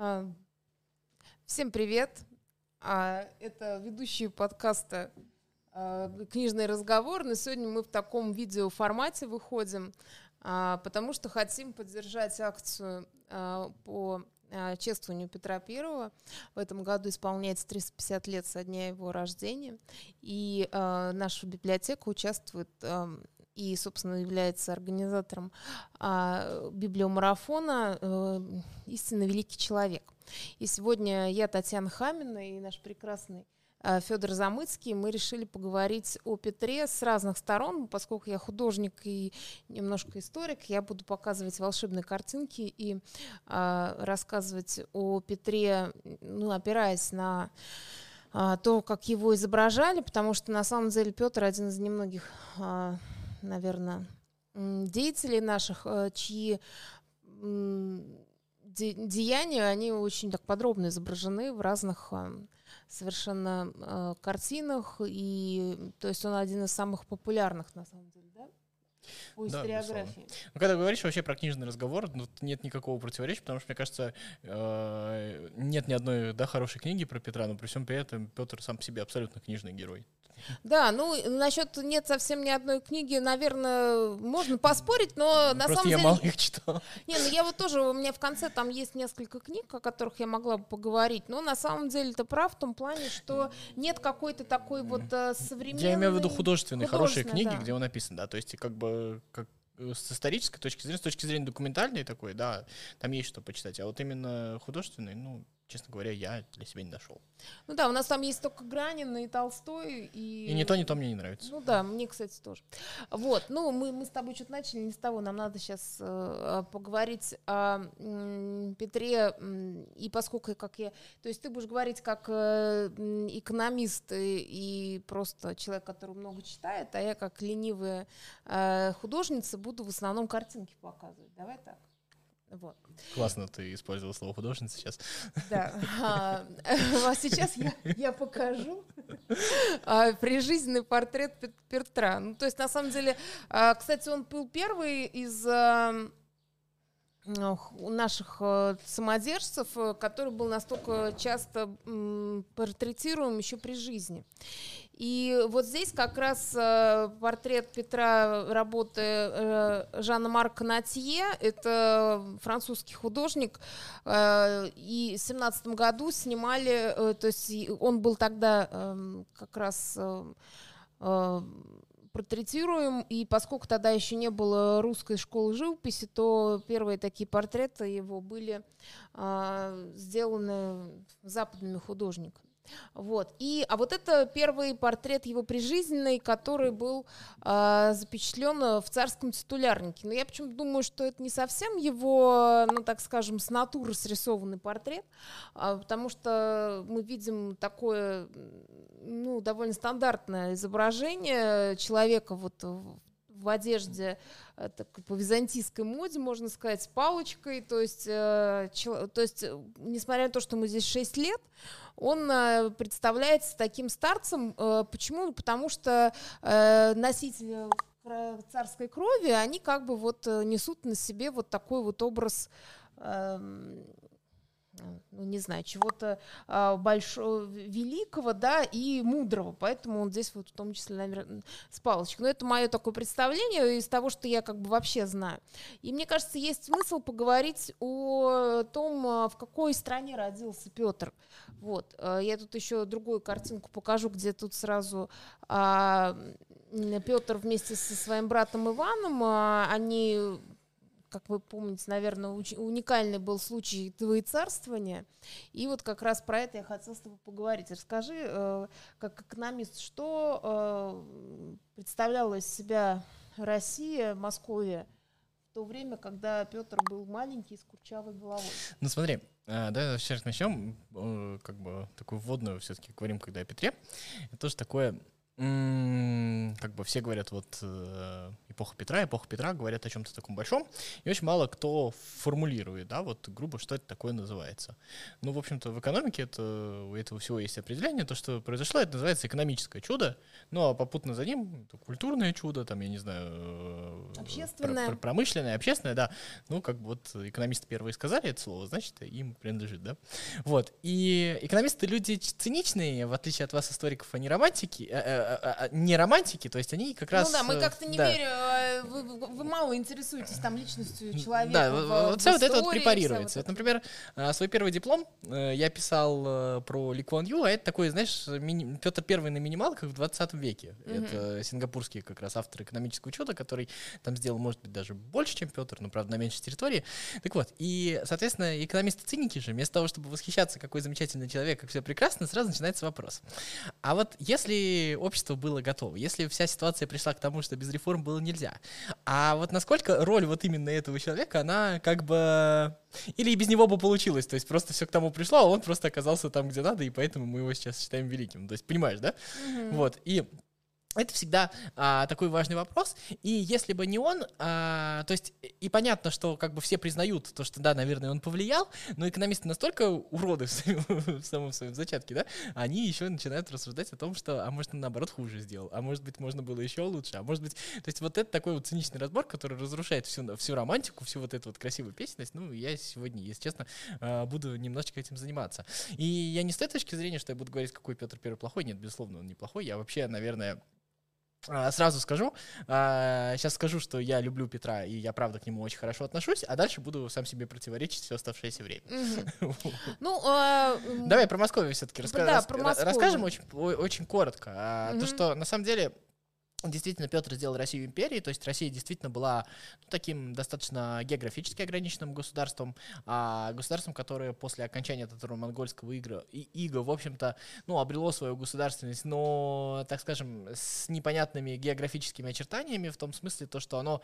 А, всем привет! А, это ведущие подкаста а, «Книжный разговор». Но сегодня мы в таком видеоформате выходим, потому что хотим поддержать акцию по чествованию Петра Первого. В этом году исполняется 350 лет со дня его рождения. И наша библиотека участвует и, собственно, является организатором а, библиомарафона э, «Истинно великий человек». И сегодня я, Татьяна Хамина, и наш прекрасный а, Федор Замыцкий, мы решили поговорить о Петре с разных сторон, поскольку я художник и немножко историк, я буду показывать волшебные картинки и а, рассказывать о Петре, ну, опираясь на а, то, как его изображали, потому что на самом деле Петр один из немногих а, наверное, деятелей наших, э, чьи деяния, они очень так подробно изображены в разных э, совершенно э, картинах, и то есть он один из самых популярных на самом деле, да? по историографии. Да, ну, когда говоришь вообще про книжный разговор, ну, нет никакого противоречия, потому что, мне кажется, э, нет ни одной да, хорошей книги про Петра, но при всем при этом Петр сам по себе абсолютно книжный герой. Да, ну насчет нет совсем ни одной книги, наверное, можно поспорить, но ну, на самом я деле... я мало их читал. Не, ну я вот тоже, у меня в конце там есть несколько книг, о которых я могла бы поговорить, но на самом деле ты прав в том плане, что нет какой-то такой вот э, современной... Я имею в виду художественные, хорошие книги, да. где он написан, да, то есть как бы как э, с исторической точки зрения, с точки зрения документальной такой, да, там есть что почитать, а вот именно художественный, ну, честно говоря, я для себя не нашел. Ну да, у нас там есть только Гранин и Толстой. И, и ни то, ни то мне не нравится. Ну да, мне, кстати, тоже. Вот, ну мы, мы с тобой что-то начали не с того, нам надо сейчас э, поговорить о э, Петре, э, и поскольку, как я... То есть ты будешь говорить как э, экономист и, и просто человек, который много читает, а я как ленивая э, художница буду в основном картинки показывать. Давай так. Вот. Классно ты использовал слово художница сейчас. Да. А, а сейчас я, я покажу а, прижизненный портрет Петра. Ну, то есть, на самом деле, а, кстати, он был первый из а, наших э, самодержцев, э, который был настолько часто портретируем еще при жизни. И вот здесь как раз э, портрет Петра работы э, Жана Марка Натье, это французский художник, э, и в семнадцатом году снимали, то есть он был тогда эм, как раз портретируем, и поскольку тогда еще не было русской школы живописи, то первые такие портреты его были сделаны западными художниками. Вот. И, а вот это первый портрет его прижизненный, который был э, запечатлен в царском титулярнике. Но я почему-то думаю, что это не совсем его, ну так скажем, с натуры срисованный портрет, э, потому что мы видим такое, ну, довольно стандартное изображение человека вот в одежде э, так, по византийской моде, можно сказать, с палочкой. То есть, э, чел, то есть, несмотря на то, что ему здесь 6 лет, он э, представляется таким старцем. Э, почему? Потому что э, носители царской крови, они как бы вот э, несут на себе вот такой вот образ эм, ну, не знаю, чего-то а, большого, великого, да, и мудрого, поэтому он здесь вот в том числе, наверное, с палочкой. Но это мое такое представление из того, что я как бы вообще знаю. И мне кажется, есть смысл поговорить о том, а, в какой стране родился Петр. Вот, а, я тут еще другую картинку покажу, где тут сразу а, Петр вместе со своим братом Иваном, а, они как вы помните, наверное, уникальный был случай двоецарствования. И вот как раз про это я хотела с тобой поговорить. Расскажи, э, как экономист, что э, представляла из себя Россия, Московия в то время, когда Петр был маленький с курчавой головой? Ну смотри, э, да, сейчас начнем, как бы такую вводную все-таки говорим, когда о Петре. Это тоже такое как бы все говорят, вот эпоха Петра, эпоха Петра, говорят о чем-то таком большом, и очень мало кто формулирует, да, вот грубо, что это такое называется. Ну, в общем-то, в экономике это, у этого всего есть определение, то, что произошло, это называется экономическое чудо, ну, а попутно за ним культурное чудо, там, я не знаю... Э, общественное. Пр- промышленное, общественное, да. Ну, как вот экономисты первые сказали это слово, значит, им принадлежит, да. Вот. И экономисты люди циничные, в отличие от вас, историков, они романтики, э, э, э, не романтики, то есть они как раз... Ну да, мы как-то не да. верим, вы, вы мало интересуетесь там личностью человека. Да, в, вот все вот это вот препарируется. Вот, например, э, свой первый диплом э, я писал про Ли Куан Ю, а это такой, знаешь, мини... Петр Первый на минималках в 20 веке. Mm-hmm. Это сингапурский как раз автор экономического учета, который там сделал, может быть, даже больше, чем Петр, но, правда, на меньшей территории. Так вот, и, соответственно, экономисты-циники же, вместо того, чтобы восхищаться, какой замечательный человек, как все прекрасно, сразу начинается вопрос. А вот если общество было готово, если вся ситуация пришла к тому, что без реформ было нельзя, а вот насколько роль вот именно этого человека, она как бы... Или и без него бы получилось, то есть просто все к тому пришло, а он просто оказался там, где надо, и поэтому мы его сейчас считаем великим. То есть, понимаешь, да? Mm-hmm. Вот, и это всегда а, такой важный вопрос. И если бы не он, а, то есть и понятно, что как бы все признают то, что да, наверное, он повлиял, но экономисты настолько уроды в, своем, в самом своем зачатке, да, они еще начинают рассуждать о том, что, а может, он наоборот хуже сделал, а может быть, можно было еще лучше, а может быть, то есть вот это такой вот циничный разбор, который разрушает всю, всю романтику, всю вот эту вот красивую песенность. Ну, я сегодня, если честно, а, буду немножечко этим заниматься. И я не с той точки зрения, что я буду говорить, какой Петр Первый плохой, нет, безусловно, он неплохой. Я вообще, наверное, сразу скажу, сейчас а, скажу, что я люблю Петра, и я правда к нему очень хорошо отношусь, а дальше буду сам себе противоречить все оставшееся время. Ну, а, Давай про Москву все-таки расскажем очень, очень коротко. То, что на самом деле Действительно, Петр сделал Россию империей, то есть Россия действительно была ну, таким достаточно географически ограниченным государством, а государством, которое после окончания татаро-монгольского игра, и, ига, в общем-то, ну, обрело свою государственность, но, так скажем, с непонятными географическими очертаниями, в том смысле, то, что оно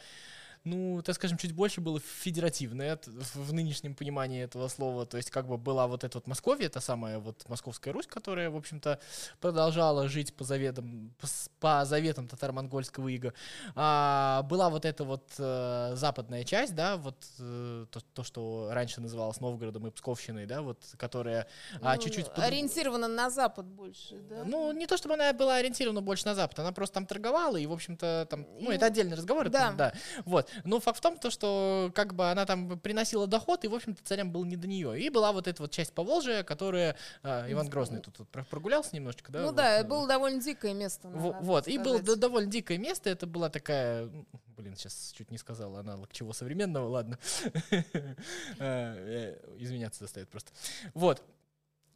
ну, так скажем, чуть больше было федеративное в нынешнем понимании этого слова. То есть как бы была вот эта вот Московия, та самая вот Московская Русь, которая, в общем-то, продолжала жить по заветам, по, по заветам татаро-монгольского ига. А, была вот эта вот э, западная часть, да, вот э, то, то, что раньше называлось Новгородом и Псковщиной, да, вот, которая а, ну, чуть-чуть... Под... Ориентирована на запад больше, да? Ну, не то, чтобы она была ориентирована больше на запад, она просто там торговала, и, в общем-то, там, ну, это отдельный разговор. Да. Это, да. Вот. Но факт в том, то, что как бы она там приносила доход, и, в общем-то, царям было не до нее. И была вот эта вот часть Поволжья, которая... Э, Иван Грозный тут, тут прогулялся немножечко, да? Ну вот, да, было довольно дикое место. Вот, вот. и было довольно дикое место, это была такая... Блин, сейчас чуть не сказал аналог чего современного, ладно. Э, извиняться заставит просто. Вот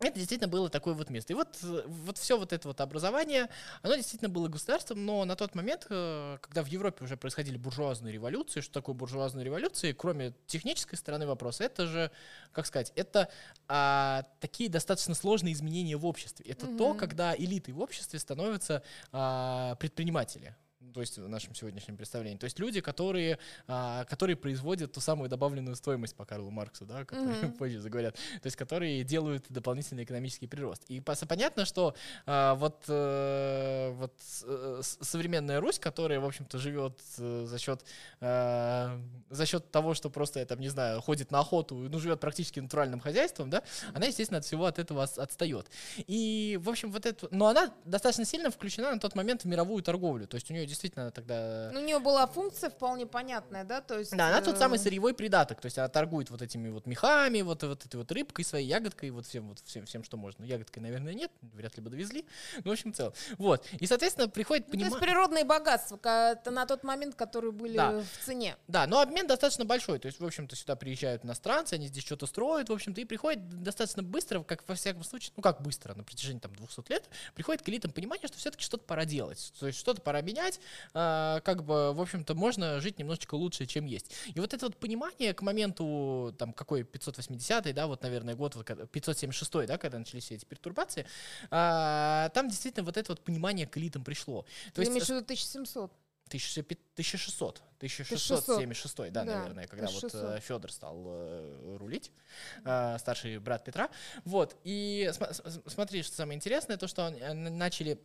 это действительно было такое вот место. И вот, вот все вот это вот образование, оно действительно было государством, но на тот момент, э, когда в Европе уже происходили буржуазные революции, что такое буржуазные революции, кроме технической стороны вопроса, это же, как сказать, это а, такие достаточно сложные изменения в обществе. Это угу. то, когда элиты в обществе становятся а, предприниматели то есть в нашем сегодняшнем представлении. То есть люди, которые, а, которые производят ту самую добавленную стоимость по Карлу Марксу, да, которые mm-hmm. позже заговорят, то есть которые делают дополнительный экономический прирост. И понятно, что а, вот, а, вот э, современная Русь, которая, в общем-то, живет э, за счет, а, за счет того, что просто, я там, не знаю, ходит на охоту, ну, живет практически натуральным хозяйством, да, она, естественно, от всего от этого отстает. И, в общем, вот это, но она достаточно сильно включена на тот момент в мировую торговлю, то есть у нее действительно тогда... Ну, у нее была функция вполне понятная, да, то есть... Да, она тот самый э, сырьевой придаток, то есть она торгует вот этими вот мехами, вот, вот этой вот рыбкой своей, ягодкой, вот всем, вот всем, всем, что можно. Ягодкой, наверное, нет, вряд ли бы довезли, ну, в общем, целом. Вот, и, соответственно, приходит понимание... Ну, то есть природные богатства это на тот момент, которые были да. в цене. Да, но обмен достаточно большой, то есть, в общем-то, сюда приезжают иностранцы, они здесь что-то строят, в общем-то, и приходит достаточно быстро, как во всяком случае, ну, как быстро, на протяжении там 200 лет, приходит к элитам понимание, что все-таки что-то пора делать, то есть что-то пора менять, а, как бы, в общем-то, можно жить немножечко лучше, чем есть. И вот это вот понимание к моменту, там, какой 580 да, вот, наверное, год, 576 да, когда начались все эти пертурбации, а, там действительно вот это вот понимание к элитам пришло. То Ты есть, имеешь в виду 1700? 1600, 1676, да, да, наверное, когда 1600. вот э, Федор стал э, рулить, э, старший брат Петра. Вот, и см- смотри, что самое интересное, то, что они начали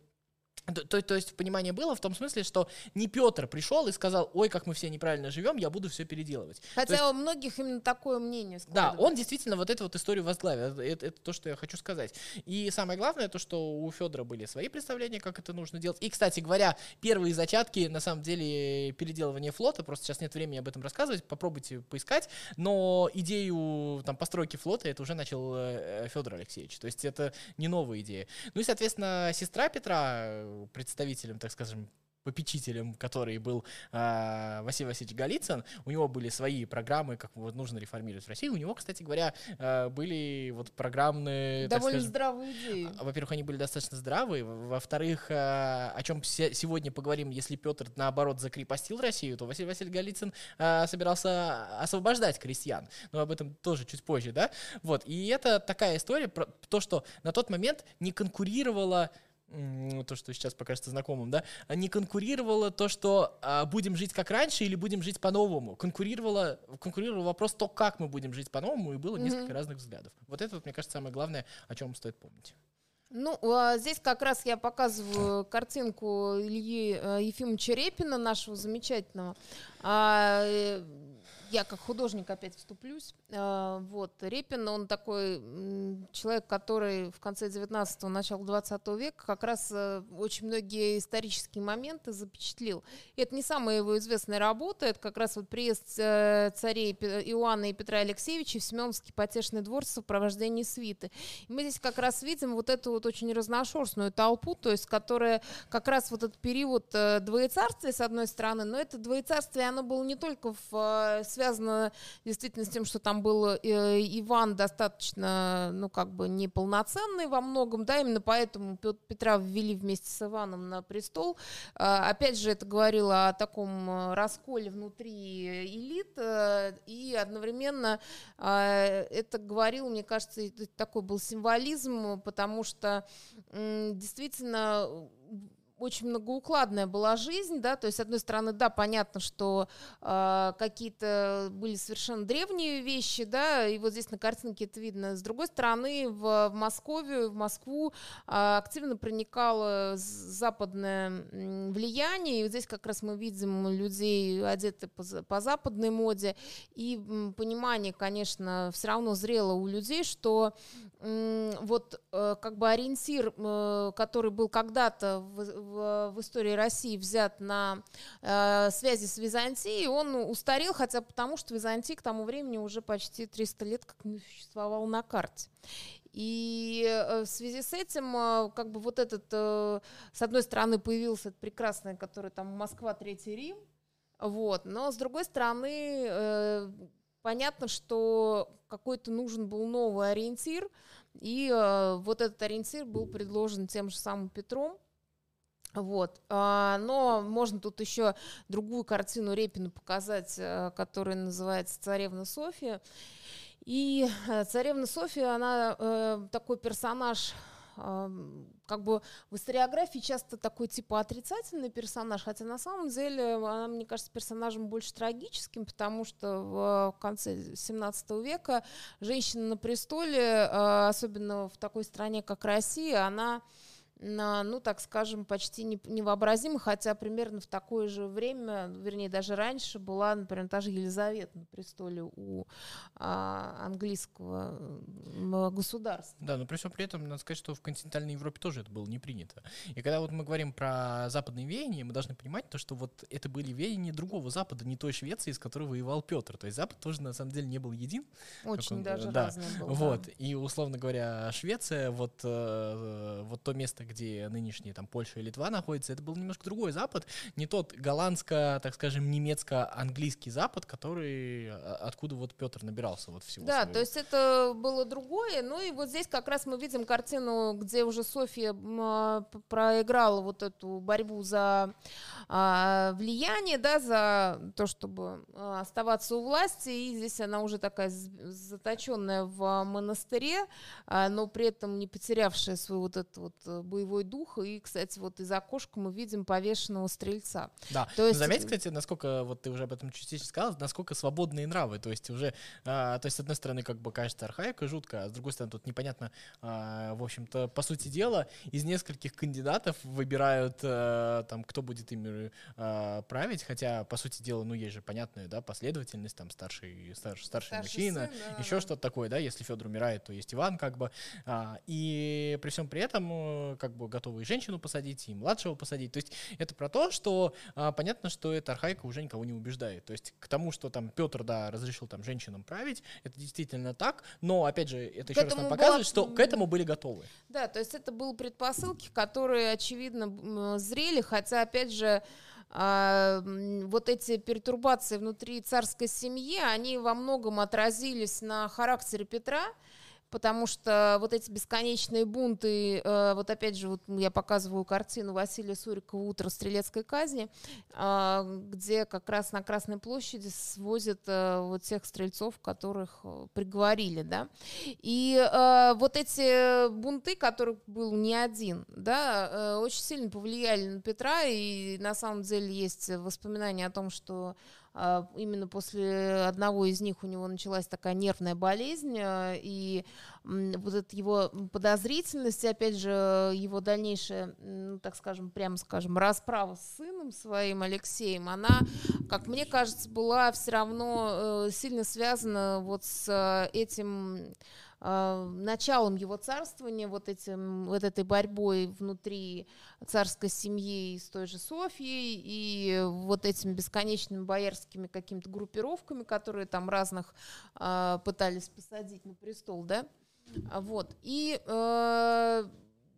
то, то, то есть понимание было в том смысле, что не Петр пришел и сказал, ой, как мы все неправильно живем, я буду все переделывать. Хотя есть, у многих именно такое мнение Да, он действительно вот эту вот историю возглавил. Это, это, то, что я хочу сказать. И самое главное, то, что у Федора были свои представления, как это нужно делать. И, кстати говоря, первые зачатки, на самом деле, переделывания флота, просто сейчас нет времени об этом рассказывать, попробуйте поискать, но идею там постройки флота это уже начал э, Федор Алексеевич. То есть это не новая идея. Ну и, соответственно, сестра Петра, представителем, так скажем, попечителем, который был э, Василий Васильевич Голицын, у него были свои программы, как вот нужно реформировать в России. У него, кстати говоря, э, были вот программные... Довольно скажем, здравые идеи. А, во-первых, они были достаточно здравые. Во-вторых, э, о чем сегодня поговорим, если Петр, наоборот, закрепостил Россию, то Василий Васильевич Голицын э, собирался освобождать крестьян. Но об этом тоже чуть позже, да? Вот. И это такая история про то, что на тот момент не конкурировала то, что сейчас покажется знакомым, да, не конкурировало то, что а, будем жить как раньше или будем жить по-новому. Конкурировало, конкурировал вопрос то, как мы будем жить по-новому, и было mm-hmm. несколько разных взглядов. Вот это, вот, мне кажется, самое главное, о чем стоит помнить. Ну, а здесь как раз я показываю картинку Ильи э, Ефимовича Репина, нашего замечательного. А, э, я как художник опять вступлюсь. А, вот, Репин, он такой человек, который в конце 19-го, начало 20 века как раз э, очень многие исторические моменты запечатлил. И это не самая его известная работа, это как раз вот приезд э, царей Иоанна и Петра Алексеевича в Семеновский потешный двор в сопровождении свиты. И мы здесь как раз видим вот эту вот очень разношерстную толпу, то есть которая как раз вот этот период э, двоецарствия, с одной стороны, но это двоецарствие, оно было не только в связано связано действительно с тем, что там был э, Иван достаточно, ну, как бы неполноценный во многом, да, именно поэтому Петра ввели вместе с Иваном на престол. А, опять же, это говорило о таком э, расколе внутри элит, э, и одновременно это говорил, мне кажется, такой был символизм, потому что действительно очень многоукладная была жизнь, да, то есть, с одной стороны, да, понятно, что э, какие-то были совершенно древние вещи, да, и вот здесь на картинке это видно. С другой стороны, в, в Москве, в Москву э, активно проникало западное влияние, и вот здесь как раз мы видим людей, одеты по, по западной моде, и понимание, конечно, все равно зрело у людей, что э, вот э, как бы ориентир, э, который был когда-то в в, в истории России взят на э, связи с Византией, он устарел, хотя потому, что Византия к тому времени уже почти 300 лет как не существовал на карте. И э, в связи с этим, э, как бы вот этот, э, с одной стороны, появился этот прекрасный, который там Москва, Третий Рим, вот, но с другой стороны, понятно, что какой-то нужен был новый ориентир, и вот этот ориентир был предложен тем же самым Петром, вот. А, но можно тут еще другую картину Репина показать, э, которая называется «Царевна София». И э, царевна София, она э, такой персонаж, э, как бы в историографии часто такой типа отрицательный персонаж, хотя на самом деле она, мне кажется, персонажем больше трагическим, потому что в конце 17 века женщина на престоле, э, особенно в такой стране, как Россия, она на, ну, так скажем, почти невообразимо, хотя примерно в такое же время, вернее, даже раньше была, например, та же Елизавета на престоле у а, английского государства. Да, но при всем при этом надо сказать, что в континентальной Европе тоже это было не принято. И когда вот мы говорим про западные веяния, мы должны понимать то, что вот это были веяния другого Запада, не той Швеции, с которой воевал Петр. То есть Запад тоже на самом деле не был един. Очень он, даже да. разный был. Вот, да. и условно говоря, Швеция, вот, э, вот то место, где нынешние там Польша и Литва находятся, это был немножко другой Запад, не тот голландско, так скажем, немецко-английский Запад, который, а, откуда вот Петр набирался вот всего Да, своего. то есть это было другое, ну и вот здесь как раз мы видим картину, где уже Софья а, проиграла вот эту борьбу за а, влияние, да, за то, чтобы оставаться у власти, и здесь она уже такая заточенная в монастыре, но при этом не потерявшая свою вот эту вот боевой дух, и, кстати, вот из окошка мы видим повешенного стрельца. Да, то есть... заметь, кстати, насколько, вот ты уже об этом частично сказал, насколько свободные нравы, то есть уже, а, то есть, с одной стороны, как бы кажется архаика жутко, а с другой стороны, тут непонятно, а, в общем-то, по сути дела, из нескольких кандидатов выбирают, а, там, кто будет ими а, править, хотя, по сути дела, ну, есть же понятная, да, последовательность, там, старший, старший, старший, старший мужчина, сын, да, еще да. что-то такое, да, если Федор умирает, то есть Иван, как бы, а, и при всем при этом, э, как бы, готовы и женщину посадить, и младшего посадить, то есть это про то, что а, понятно, что эта архаика уже никого не убеждает, то есть к тому, что там Петр, да, разрешил там женщинам править, это действительно так, но, опять же, это еще раз нам показывает, была... что к этому были готовы. Да, то есть это были предпосылки, которые, очевидно, зрели, хотя, опять же, а, вот эти пертурбации внутри царской семьи, они во многом отразились на характере Петра, потому что вот эти бесконечные бунты, э, вот опять же, вот я показываю картину Василия Сурикова «Утро стрелецкой казни», э, где как раз на Красной площади свозят э, вот тех стрельцов, которых э, приговорили, да, и э, вот эти бунты, которых был не один, да, э, очень сильно повлияли на Петра, и на самом деле есть воспоминания о том, что именно после одного из них у него началась такая нервная болезнь, а, и вот эта его подозрительность, опять же, его дальнейшая, ну, так скажем, прямо скажем, расправа с сыном своим Алексеем, она, как мне кажется, была все равно э, сильно связана вот с э, этим а, началом его царствования, вот, этим, вот этой борьбой внутри царской семьи с той же Софьей и вот этими бесконечными боярскими какими-то группировками, которые там разных э, пытались посадить на престол, да, вот, и э,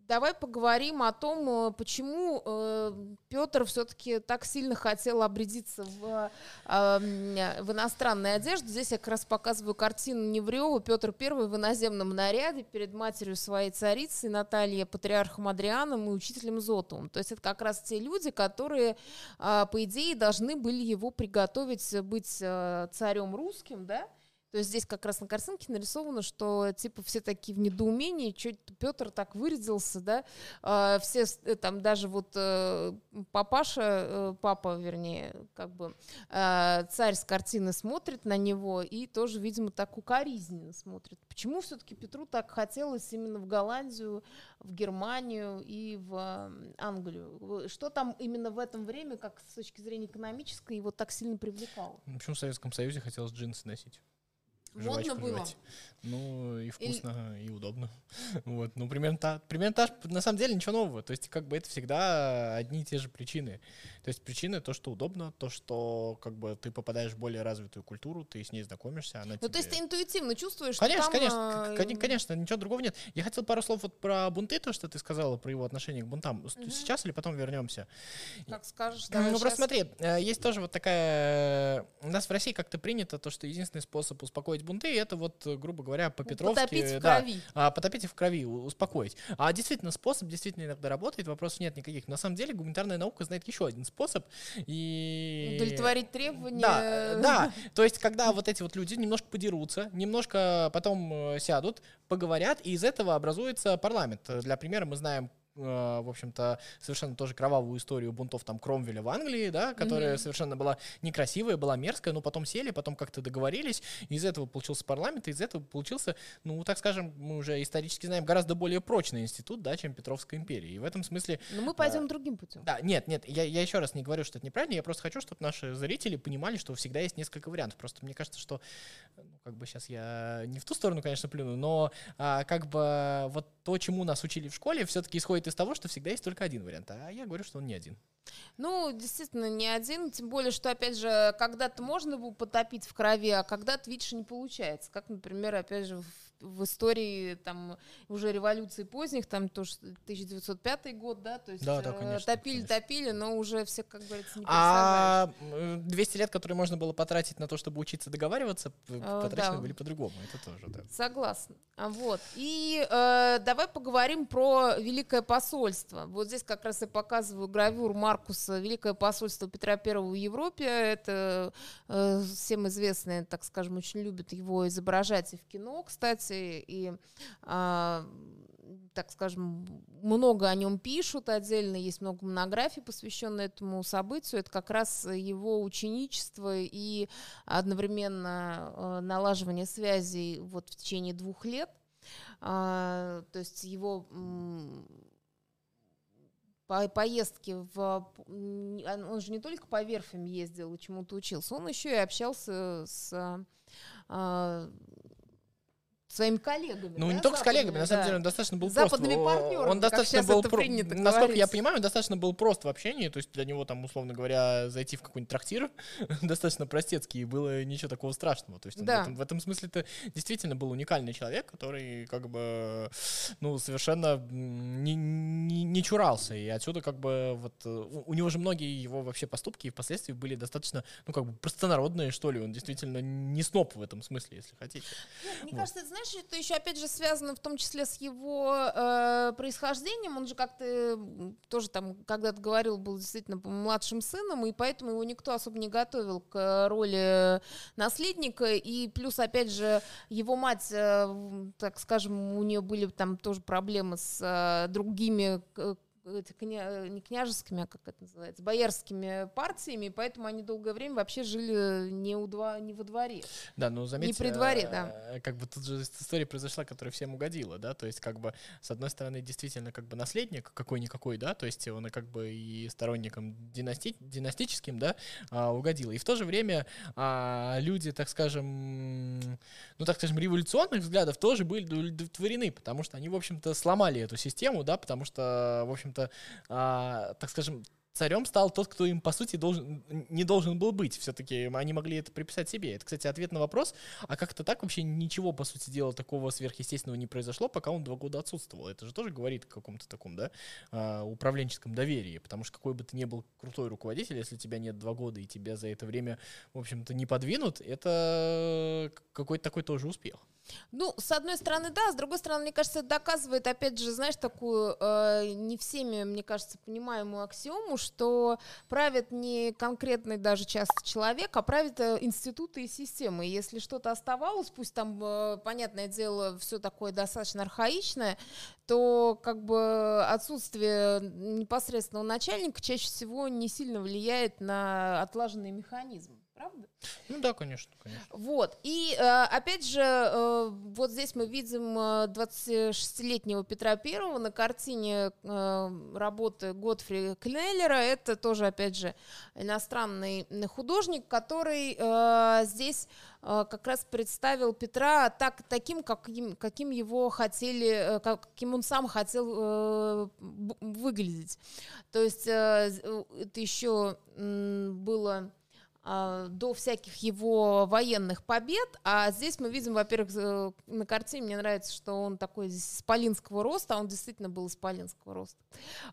давай поговорим о том, э, почему э, Петр все-таки так сильно хотел обрядиться в, э, в иностранной одежде. Здесь я как раз показываю картину Неврева. Петр I в иноземном наряде перед матерью своей царицы Натальей, патриархом Адрианом и учителем Зотовым. То есть это как раз те люди, которые, по идее, должны были его приготовить быть царем русским, да, то есть здесь как раз на картинке нарисовано, что типа все такие в недоумении, что Петр так вырядился, да, э, все э, там даже вот э, папаша, э, папа, вернее, как бы э, царь с картины смотрит на него и тоже, видимо, так укоризненно смотрит. Почему все-таки Петру так хотелось именно в Голландию, в Германию и в Англию? Что там именно в этом время, как с точки зрения экономической, его так сильно привлекало? Почему в Советском Союзе хотелось джинсы носить? Модно было. Ну, и вкусно, и, и удобно. вот, ну, примерно, та, примерно та, на самом деле ничего нового. То есть, как бы это всегда одни и те же причины. То есть, причины то, что удобно, то, что как бы ты попадаешь в более развитую культуру, ты с ней знакомишься, она Ну, тебе... то есть, ты интуитивно чувствуешь, конечно, что там... Конечно, э... конечно, ничего другого нет. Я хотел пару слов вот про бунты, то, что ты сказала, про его отношение к бунтам. Угу. Сейчас или потом вернемся? Как скажешь, давай Ну, просто смотри, э, есть тоже вот такая... У нас в России как-то принято то, что единственный способ успокоить бунты, это вот, грубо говоря, по-петровски... Потопить в крови. Да, потопить в крови, успокоить. А действительно, способ действительно иногда работает, вопросов нет никаких. На самом деле, гуманитарная наука знает еще один способ. И... Удовлетворить требования. Да, да, то есть, когда вот эти вот люди немножко подерутся, немножко потом э, сядут, поговорят, и из этого образуется парламент. Для примера мы знаем в общем-то, совершенно тоже кровавую историю бунтов там Кромвеля в Англии, да, которая mm-hmm. совершенно была некрасивая, была мерзкая, но потом сели, потом как-то договорились, из этого получился парламент, и из этого получился, ну, так скажем, мы уже исторически знаем, гораздо более прочный институт, да, чем Петровская империя. И в этом смысле... Но мы пойдем а, другим путем. Да, нет, нет, я, я еще раз не говорю, что это неправильно, я просто хочу, чтобы наши зрители понимали, что всегда есть несколько вариантов. Просто мне кажется, что, ну, как бы сейчас я не в ту сторону, конечно, плюну, но а, как бы вот то, чему нас учили в школе, все-таки исходит из того, что всегда есть только один вариант. А я говорю, что он не один. Ну, действительно, не один. Тем более, что, опять же, когда-то можно было потопить в крови, а когда-то, видишь, не получается. Как, например, опять же, в в истории там уже революции поздних, там тоже 1905 год, да, то есть да, да, конечно, топили, конечно. топили, но уже все, как говорится, не А 200 лет, которые можно было потратить на то, чтобы учиться договариваться, а, потрачены да. были по-другому, это тоже, да. Согласна. Вот. И э, давай поговорим про Великое посольство. Вот здесь как раз я показываю гравюр Маркуса «Великое посольство Петра Первого в Европе». Это э, всем известное, так скажем, очень любят его изображать и в кино, кстати, партии, и а, так скажем, много о нем пишут отдельно, есть много монографий, посвященных этому событию. Это как раз его ученичество и одновременно э, налаживание связей вот в течение двух лет. А, то есть его по поездки в... Он же не только по верфям ездил и чему-то учился, он еще и общался с а, своими коллегами. Ну, да, не только с коллегами, на самом деле он достаточно был западными прост. партнерами, он достаточно был про... Насколько говорить. я понимаю, он достаточно был прост в общении, то есть для него там, условно говоря, зайти в какой-нибудь трактир достаточно простецкий, и было ничего такого страшного. То есть да. в, этом, в этом смысле это действительно был уникальный человек, который как бы, ну, совершенно не, не, не чурался, и отсюда как бы вот у, у него же многие его вообще поступки и впоследствии были достаточно, ну, как бы простонародные, что ли, он действительно не сноп в этом смысле, если хотите. Нет, мне вот. кажется, это, знаешь, знаешь, это еще опять же связано в том числе с его э, происхождением. Он же как-то тоже там когда-то говорил, был действительно младшим сыном, и поэтому его никто особо не готовил к роли наследника. И плюс, опять же, его мать, э, так скажем, у нее были там тоже проблемы с э, другими эти кня... не княжескими, а как это называется, боярскими партиями, поэтому они долгое время вообще жили не, у два, не во дворе. Да, ну заметьте, не при дворе, да. Э, как бы тут же история произошла, которая всем угодила, да, то есть как бы с одной стороны действительно как бы наследник какой-никакой, да, то есть он как бы и сторонником династи... династическим, да, а, угодил. И в то же время а, люди, так скажем, ну так скажем, революционных взглядов тоже были удовлетворены, потому что они, в общем-то, сломали эту систему, да, потому что, в общем общем-то, а, так скажем, царем стал тот, кто им, по сути, должен, не должен был быть. Все-таки они могли это приписать себе. Это, кстати, ответ на вопрос, а как-то так вообще ничего, по сути дела, такого сверхъестественного не произошло, пока он два года отсутствовал. Это же тоже говорит о каком-то таком, да, а, управленческом доверии, потому что какой бы ты ни был крутой руководитель, если тебя нет два года и тебя за это время, в общем-то, не подвинут, это какой-то такой тоже успех. Ну, с одной стороны, да, с другой стороны, мне кажется, это доказывает, опять же, знаешь, такую э, не всеми, мне кажется, понимаемую аксиому, что правит не конкретный даже часто человек, а правит э, институты и системы. И если что-то оставалось, пусть там, э, понятное дело, все такое достаточно архаичное, то как бы отсутствие непосредственного начальника чаще всего не сильно влияет на отлаженный механизм. Правда? Ну да, конечно, конечно. Вот. И э, опять же, э, вот здесь мы видим 26-летнего Петра Первого на картине э, работы Готфри Кнеллера. Это тоже, опять же, иностранный художник, который здесь как раз представил Петра так, таким, каким, каким его хотели, каким он сам хотел выглядеть. То есть это еще было до всяких его военных побед, а здесь мы видим, во-первых, э, на картине мне нравится, что он такой здесь исполинского роста, а он действительно был исполинского роста,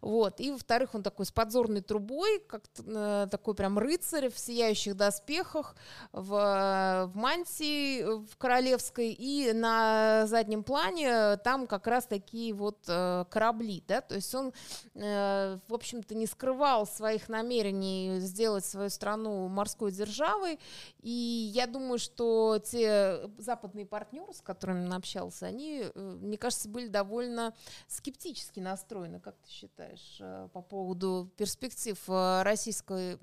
вот, и во-вторых, он такой с подзорной трубой, как э, такой прям рыцарь в сияющих доспехах, в, в мантии в королевской, и на заднем плане там как раз такие вот э, корабли, да, то есть он, в общем-то, не скрывал своих намерений сделать свою страну морской морской державой. И я думаю, что те западные партнеры, с которыми он общался, они, э, мне кажется, были довольно скептически настроены, как ты считаешь, э, по поводу перспектив э, российской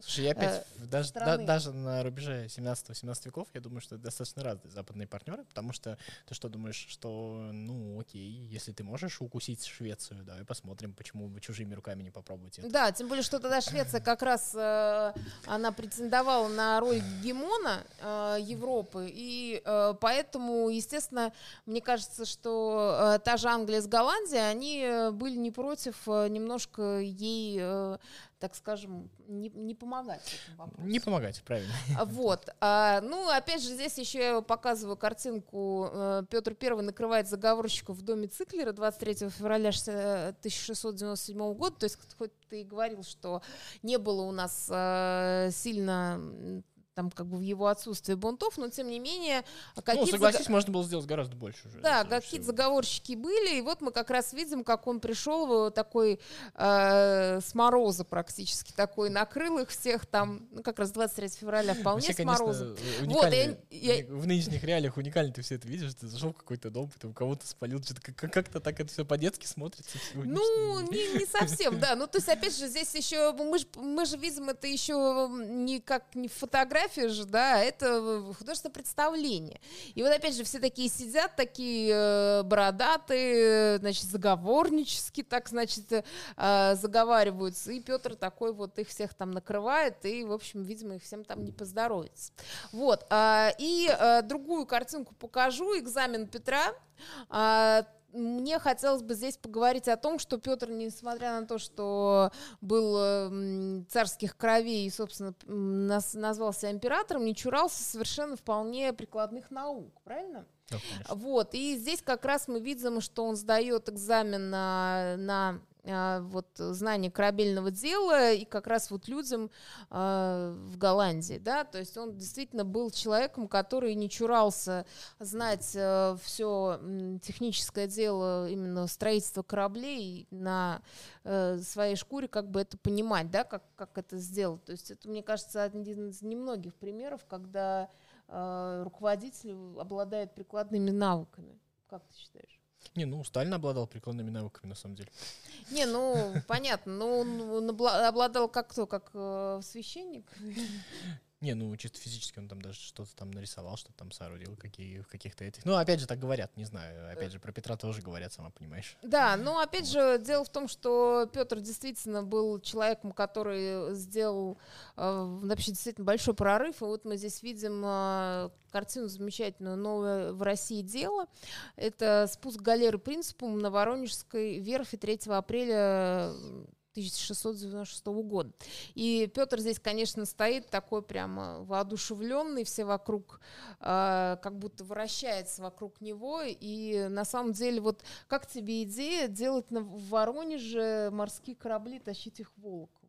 Слушай, я опять, э, даже, да, даже на рубеже 17-18 веков, я думаю, что это достаточно разные западные партнеры, потому что ты что думаешь, что, ну, окей, если ты можешь укусить Швецию, давай посмотрим, почему вы чужими руками не попробуйте это. Да, тем более, что тогда Швеция как раз она претендовала на роль гегемона э, Европы, и э, поэтому, естественно, мне кажется, что э, та же Англия с Голландией, они э, были не против э, немножко ей э, так скажем, не, не помогать Не помогать, правильно. А, вот. А, ну, опять же, здесь еще я показываю картинку. Э, Петр I накрывает заговорщиков в доме Циклера 23 февраля 1697 года. То есть, хоть ты и говорил, что не было у нас э, сильно там как бы в его отсутствие бунтов, но тем не менее... Ну, согласись, заг... можно было сделать гораздо больше уже. Да, какие-то заговорщики были, и вот мы как раз видим, как он пришел такой э, с мороза практически, такой накрыл их всех там, ну как раз 23 февраля вполне Вообще, с мороза. Вот, я, я... В нынешних реалиях уникально ты все это видишь, ты зашел в какой-то дом, потом кого-то спалил, что-то как-то так это все по-детски смотрится. Ну, не, не совсем, да, ну то есть опять же здесь еще, мы же, мы же видим это еще не как не фотография, же, да, это художественное представление. И вот опять же все такие сидят, такие э, бородатые, значит, заговорнически, так, значит, э, заговариваются. И Петр такой вот их всех там накрывает, и, в общем, видимо, их всем там не поздоровится. Вот. Э, и э, другую картинку покажу. Экзамен Петра. Мне хотелось бы здесь поговорить о том, что Петр, несмотря на то, что был э, царских кровей и, собственно, нас, назвался императором, не чурался совершенно вполне прикладных наук, правильно? Да, вот, и здесь как раз мы видим, что он сдает экзамен на, на вот знание корабельного дела и как раз вот людям э, в Голландии, да, то есть он действительно был человеком, который не чурался знать э, все техническое дело именно строительства кораблей на э, своей шкуре, как бы это понимать, да, как, как это сделать, то есть это, мне кажется, один из немногих примеров, когда э, руководитель обладает прикладными навыками, как ты считаешь? Не, ну, Сталин обладал прикладными навыками, на самом деле. Не, ну, понятно, но он обладал как кто, как э, священник? Не, ну чисто физически он там даже что-то там нарисовал, что-то там соорудил какие, в каких-то этих. Ну, опять же, так говорят, не знаю. Опять же, про Петра тоже говорят, сама понимаешь. Да, но опять вот. же, дело в том, что Петр действительно был человеком, который сделал э, вообще действительно большой прорыв. И вот мы здесь видим э, картину замечательную «Новое в России дело». Это спуск галеры принципум на Воронежской верфи 3 апреля 1696 года. И Петр здесь, конечно, стоит такой прямо воодушевленный, все вокруг э, как будто вращается вокруг него. И на самом деле, вот как тебе идея делать на, в Воронеже морские корабли, тащить их волоком?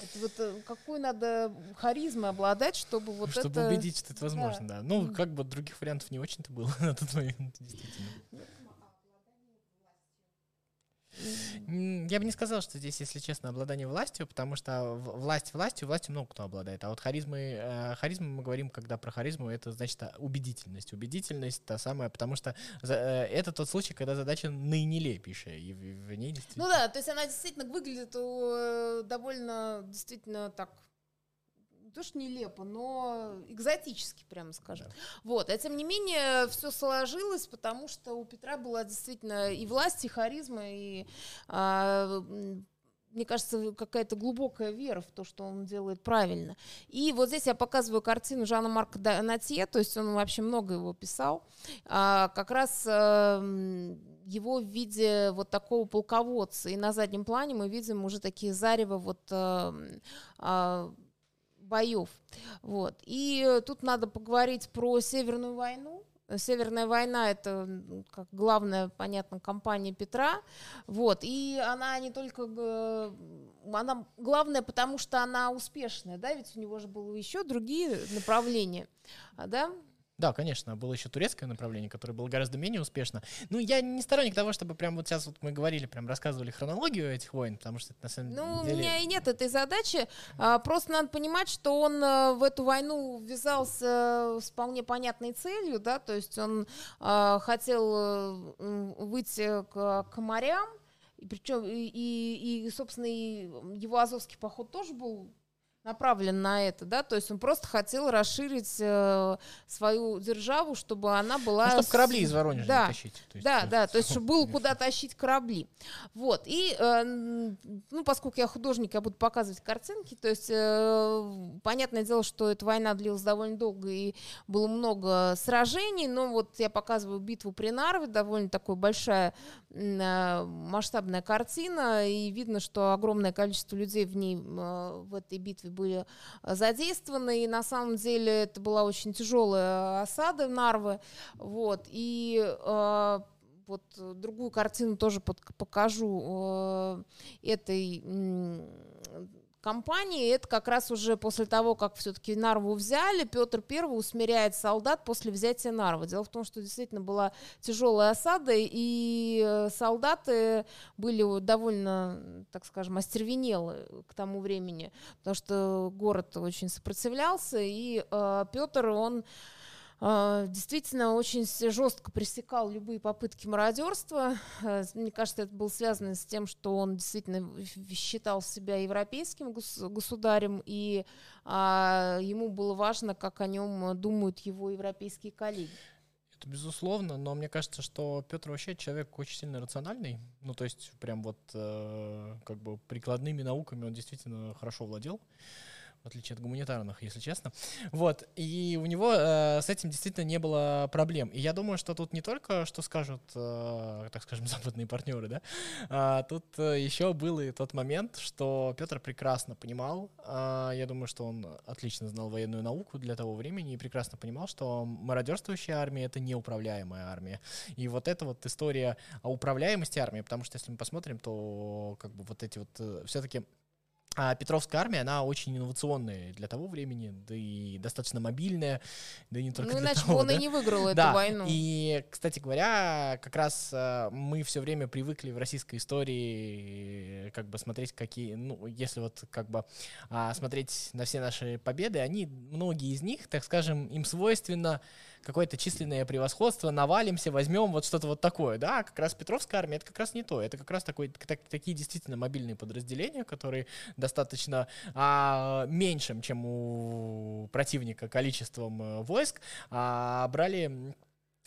Это вот э, какую надо харизмой обладать, чтобы вот чтобы это... Чтобы убедить, что это возможно, да. да. Ну, как бы других вариантов не очень-то было на тот момент, действительно. Я бы не сказал, что здесь, если честно, обладание властью, потому что власть властью, властью много кто обладает. А вот харизмы, э, харизмы мы говорим, когда про харизму, это значит убедительность. Убедительность та самая, потому что э, это тот случай, когда задача наинелепейшая, и в, ней действительно... Ну да, то есть она действительно выглядит э, довольно, действительно так не то что нелепо, но экзотически, прямо скажем. Да. Вот, а тем не менее, все сложилось, потому что у Петра была действительно и власть, и харизма, и а, мне кажется, какая-то глубокая вера в то, что он делает правильно. И вот здесь я показываю картину Жана Марка Натье, то есть он вообще много его писал, а, как раз а, его в виде вот такого полководца. И на заднем плане мы видим уже такие зарево вот а, а, боев. Вот. И тут надо поговорить про Северную войну. Северная война это как главная, понятно, кампания Петра, вот, и она не только, она главная, потому что она успешная, да, ведь у него же было еще другие направления, да, да, конечно, было еще турецкое направление, которое было гораздо менее успешно. Ну, я не сторонник того, чтобы прям вот сейчас вот мы говорили, прям рассказывали хронологию этих войн, потому что это на самом ну, деле... Ну, у меня и нет этой задачи. А, просто надо понимать, что он а, в эту войну ввязался с вполне понятной целью, да, то есть он а, хотел а, выйти к, к морям, и причем и, и, и, собственно, и его Азовский поход тоже был направлен на это, да, то есть он просто хотел расширить э, свою державу, чтобы она была... Ну, чтобы корабли из Воронежа да, тащить. То есть, да, да, то есть чтобы было куда тащить корабли. Вот, и, э, ну, поскольку я художник, я буду показывать картинки, то есть э, понятное дело, что эта война длилась довольно долго и было много сражений, но вот я показываю битву при Нарве, довольно такой большая э, масштабная картина, и видно, что огромное количество людей в ней, э, в этой битве были э, задействованы, и на самом деле это была очень тяжелая осада Нарвы, вот, и э, вот другую картину тоже под, покажу э, этой кампании. Это как раз уже после того, как все-таки Нарву взяли, Петр I усмиряет солдат после взятия Нарвы. Дело в том, что действительно была тяжелая осада, и э, солдаты были довольно, так скажем, остервенелы к тому времени, потому что город очень сопротивлялся, и э, Петр, он действительно очень жестко пресекал любые попытки мародерства. Э, мне кажется, это было связано с тем, что он действительно считал себя европейским государем, и а, ему было важно, как о нем думают его европейские коллеги. Это безусловно, но мне кажется, что Петр вообще человек очень сильно рациональный. Ну, то есть, прям вот э, как бы прикладными науками он действительно хорошо владел отличие от гуманитарных, если честно. Вот, и у него э, с этим действительно не было проблем. И я думаю, что тут не только, что скажут, э, так скажем, западные партнеры, да, а тут э, еще был и тот момент, что Петр прекрасно понимал, э, я думаю, что он отлично знал военную науку для того времени и прекрасно понимал, что мародерствующая армия — это неуправляемая армия. И вот эта вот история о управляемости армии, потому что если мы посмотрим, то как бы вот эти вот э, все-таки а Петровская армия, она очень инновационная для того времени, да и достаточно мобильная, да и не только ну, для иначе того. бы он да? и не выиграл эту да. войну. И, кстати говоря, как раз э, мы все время привыкли в российской истории как бы смотреть, какие, ну, если вот как бы а, смотреть на все наши победы, они, многие из них, так скажем, им свойственно какое-то численное превосходство, навалимся, возьмем вот что-то вот такое, да, как раз Петровская армия, это как раз не то, это как раз такой, так, такие действительно мобильные подразделения, которые достаточно а, меньшим, чем у противника количеством э, войск, а, брали,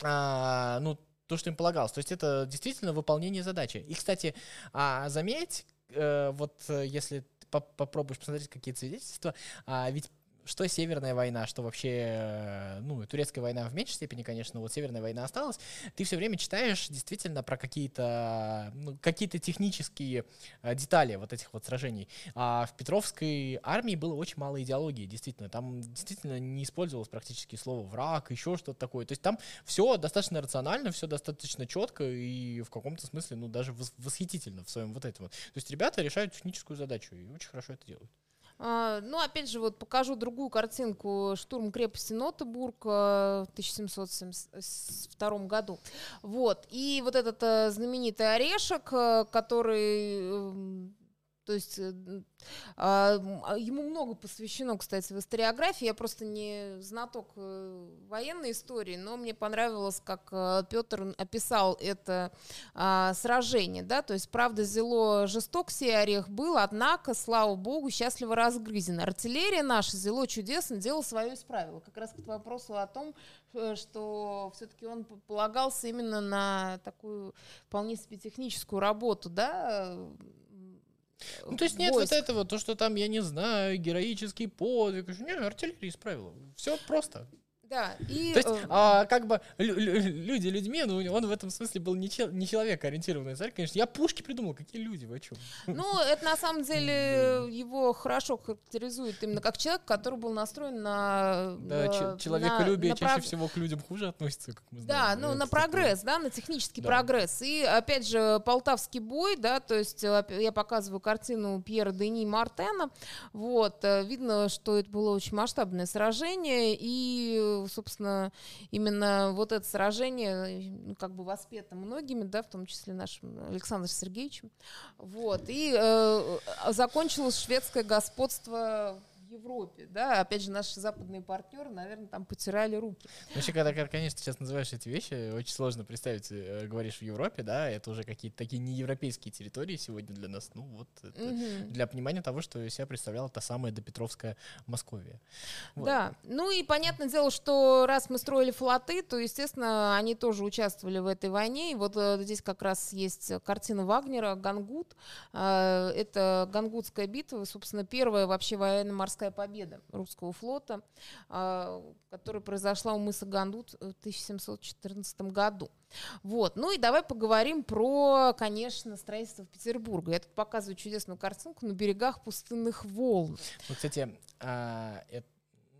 а, ну, то, что им полагалось. То есть это действительно выполнение задачи. И, кстати, а, заметь, э, вот э, если попробуешь посмотреть какие-то свидетельства, а, ведь что Северная война, что вообще, э, ну, турецкая война в меньшей степени, конечно, вот Северная война осталась, ты все время читаешь действительно про какие-то, ну, какие-то технические э, детали вот этих вот сражений. А в Петровской армии было очень мало идеологии, действительно. Там действительно не использовалось практически слово враг, еще что-то такое. То есть там все достаточно рационально, все достаточно четко и в каком-то смысле, ну, даже восхитительно в своем вот этом. То есть ребята решают техническую задачу и очень хорошо это делают. А, ну, опять же, вот покажу другую картинку. Штурм крепости Нотебург в 1772 году. Вот. И вот этот э, знаменитый орешек, э, который эм, то есть э, а, а, ему много посвящено, кстати, в историографии. Я просто не знаток э, военной истории, но мне понравилось, как э, Петр описал это а, сражение. Да? То есть, правда, зело жесток сей орех был, однако, слава богу, счастливо разгрызен. Артиллерия наша зело чудесно, дело свое исправила. Как раз к вопросу о том, что все-таки он полагался именно на такую вполне себе техническую работу, да, ну, то есть нет войск. вот этого, то, что там, я не знаю, героический подвиг. Не, артиллерия исправила. Все просто. Да, и... То есть, э, а, как бы, люди людьми, ну, он в этом смысле был не, чел, не человекоориентированный царь, конечно. Я пушки придумал, какие люди, вы о чем? Ну, это на самом деле его хорошо характеризует именно как человек, который был настроен на... Да, э, человеколюбие на, чаще прог... всего к людям хуже относится, как мы знаем. Да, ну, на прогресс, такое. да, на технический да. прогресс. И, опять же, Полтавский бой, да, то есть э, я показываю картину Пьера Дени Мартена, вот, видно, что это было очень масштабное сражение, и собственно, именно вот это сражение, ну, как бы воспето многими, да, в том числе нашим Александром Сергеевичем. Вот. И э, закончилось шведское господство Европе, да, опять же, наши западные партнеры, наверное, там потирали руки. Вообще, когда, конечно, сейчас называешь эти вещи, очень сложно представить, э, говоришь в Европе, да, это уже какие-то такие неевропейские территории сегодня для нас, ну вот, угу. для понимания того, что себя представляла та самая допетровская Московия. Вот. Да, ну и понятное дело, что раз мы строили флоты, то, естественно, они тоже участвовали в этой войне, и вот э, здесь как раз есть картина Вагнера «Гангут», э, это Гангутская битва, собственно, первая вообще военно-морская морская победа русского флота, а, которая произошла у мыса Гандут в 1714 году. Вот. Ну и давай поговорим про, конечно, строительство Петербурга. Я тут показываю чудесную картинку на берегах пустынных волн. Ну, кстати, а, это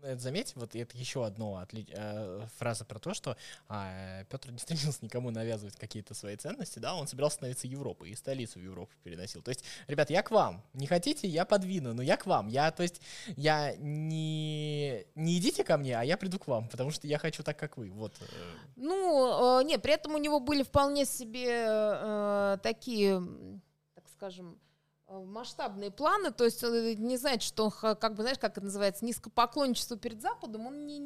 это заметь, вот это еще одно отли... э, фраза про то, что э, Петр не стремился никому навязывать какие-то свои ценности, да, он собирался становиться Европой и столицу в Европу переносил. То есть, ребят, я к вам. Не хотите, я подвину, но я к вам. Я, то есть, я не, не идите ко мне, а я приду к вам, потому что я хочу так, как вы. Вот. Э. Ну, э, нет, при этом у него были вполне себе э, такие, так скажем, Э, масштабные планы, то есть э, не знает, что как бы, знаешь, как это называется, низкопоклонничество перед Западом, он не,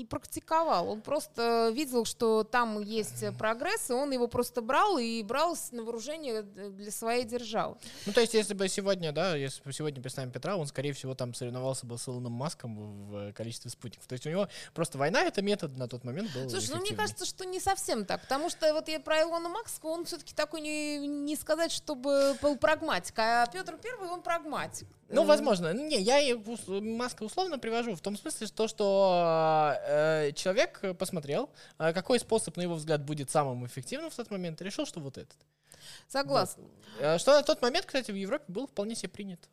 не практиковал. Он просто видел, что там есть прогресс, и он его просто брал и брал на вооружение для своей державы. Ну, то есть, если бы сегодня, да, если бы сегодня представим Петра, он, скорее всего, там соревновался бы с Илоном Маском в количестве спутников. То есть у него просто война — это метод на тот момент был Слушай, ну, мне кажется, что не совсем так, потому что вот я про Илона Маска, он все-таки такой, не, не сказать, чтобы был прагматик, а Петр Первый, он прагматик. Ну, возможно. Не, я Маска условно привожу в том смысле, что, что э, человек посмотрел, э, какой способ, на его взгляд, будет самым эффективным в тот момент, и решил, что вот этот. Согласна. Да. Э, что на тот момент, кстати, в Европе был вполне себе принят.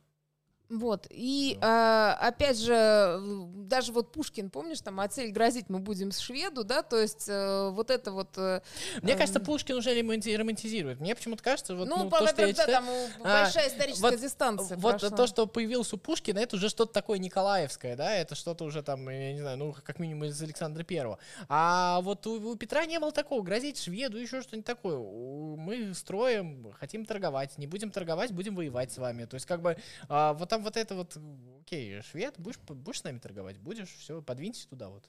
Вот, и э, опять же, даже вот Пушкин, помнишь, там, а цель грозить мы будем с шведу, да, то есть э, вот это вот... Э, Мне э, кажется, Пушкин уже романтизирует. Мне почему-то кажется, вот, ну, ну то, что я читаю, там а, большая историческая вот, дистанция Вот прошла. то, что появился у Пушкина, это уже что-то такое николаевское, да, это что-то уже там, я не знаю, ну, как минимум из Александра Первого. А вот у, у Петра не было такого, грозить шведу, еще что-нибудь такое. Мы строим, хотим торговать, не будем торговать, будем воевать с вами. То есть как бы э, вот там там вот это вот, окей, швед, будешь, будешь с нами торговать? Будешь, все, подвинься туда вот.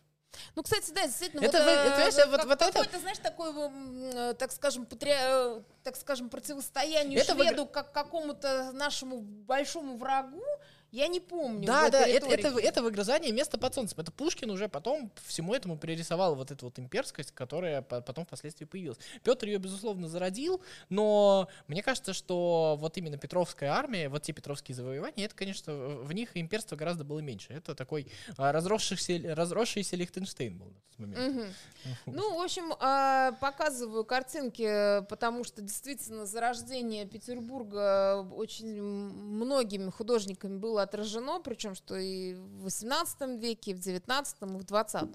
Ну, кстати, да, действительно, это, вот, вы, это, знаешь, вот, вот это... какой знаешь, такой, э, так скажем, патри... Э, так скажем, противостоянию это шведу вы... как какому-то нашему большому врагу, я не помню. Да, да, это, это, это выгрызание места под солнцем. Это Пушкин уже потом всему этому пририсовал вот эту вот имперскость, которая потом впоследствии появилась. Петр ее, безусловно, зародил, но мне кажется, что вот именно Петровская армия, вот те петровские завоевания, это, конечно, в них имперство гораздо было меньше. Это такой а, разросшийся, разросшийся Лихтенштейн был на тот момент. Угу. Ну, в общем, а, показываю картинки, потому что действительно зарождение Петербурга очень многими художниками было было отражено, причем что и в 18 веке, и в 19, и в 20.